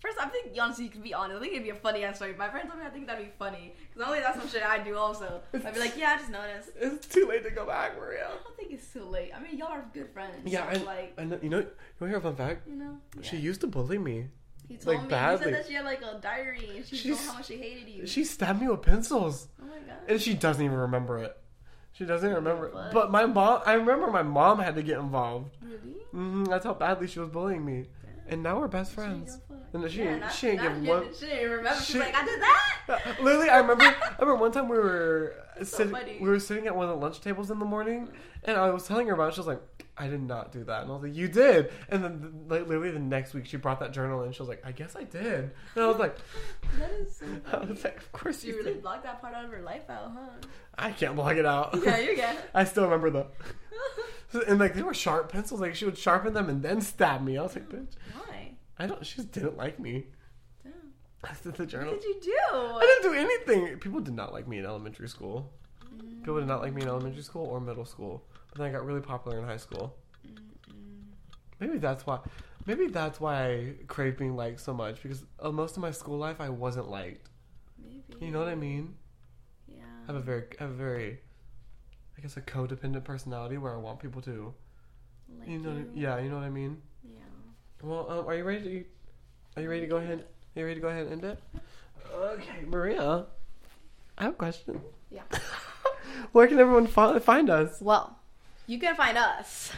First, I think honestly, you can be honest. I think it'd be a funny ass story. My friend told me I think that'd be funny because only that's some shit I do. Also, I'd be like, yeah, I just noticed. It's too late to go back, Maria. I don't think it's too late. I mean, y'all are good friends. Yeah, so, I, like I know. You know. You want to hear a fun fact? you know. She yeah. used to bully me. He told like, me badly. he said that she had like a diary and she She's- told how much she hated you. She stabbed me with pencils, oh my god. and she doesn't even remember it. She doesn't even remember. What? But my mom, I remember my mom had to get involved. Really? hmm that's how badly she was bullying me. And now we're best friends. And she, Yeah, she ain't give one. She didn't even remember. She's she- like, I did that. [LAUGHS] Literally, I remember. [LAUGHS] I remember one time we were so sitting. funny. we were sitting at one of the lunch tables in the morning, mm-hmm. and I was telling her about. it. She was like, "I did not do that," and I was like, "You did." And then, like, literally the next week, she brought that journal and She was like, "I guess I did," and I was like, [LAUGHS] That is so "I was like, of course She you really did." blocked that part out of her life out, huh? I can't block it out. Yeah, you can. I still remember the. And like they were sharp pencils, like she would sharpen them and then stab me. I was like, "Bitch, Why? I don't." She just didn't like me. Damn. I did the journal. What did you do? I didn't do anything. People did not like me in elementary school. People did not like me in elementary school or middle school. But then I got really popular in high school. Maybe that's why. Maybe that's why I crave being liked so much because uh, most of my school life I wasn't liked. Maybe. You know what I mean? Yeah. I have a very, I have a very, I guess a codependent personality where I want people to, Like you know, you? yeah, you know what I mean. Well, um, are you ready to? Are you ready to go ahead? Are you ready to go ahead and end it? Okay, Maria. I have a question. Yeah. [LAUGHS] Where can everyone fi- find us? Well, you can find us,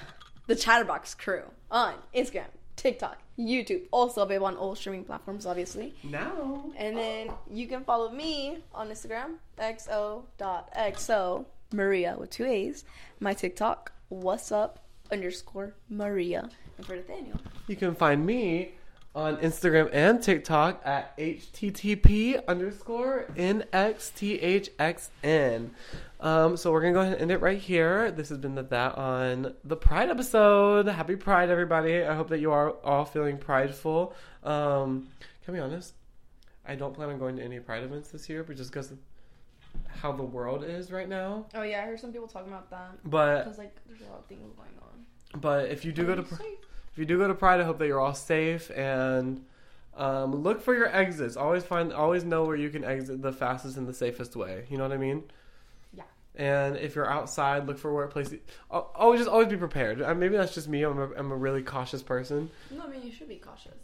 the Chatterbox Crew, on Instagram, TikTok, YouTube, also available on all streaming platforms, obviously. Now. And then you can follow me on Instagram, xo.xo Maria with two A's. My TikTok, what's up underscore Maria. And for Nathaniel, You can find me on Instagram and TikTok at http underscore nxthxn. Um, so we're gonna go ahead and end it right here. This has been the that on the Pride episode. Happy Pride, everybody! I hope that you are all feeling prideful. Um, can I be honest? I don't plan on going to any Pride events this year, but just because how the world is right now. Oh yeah, I heard some people talking about that But because like there's a lot of things going on. but if you do go to Safe. If you do go to Pride, I hope that you're all safe and um, look for your exits. Always find, always know where you can exit the fastest and the safest way. You know what I mean? Yeah. And if you're outside, look for where places. al- Always, just always be prepared. Uh, Maybe that's just me. I'm a, I'm a really cautious person. No, I mean you should be cautious.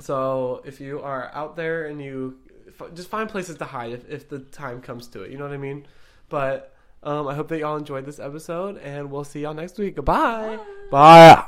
So if you are out there and you f- just find places to hide if, if the time comes to it. You know what I mean? But um, I hope that y'all enjoyed this episode, and we'll see y'all next week. Goodbye. Bye.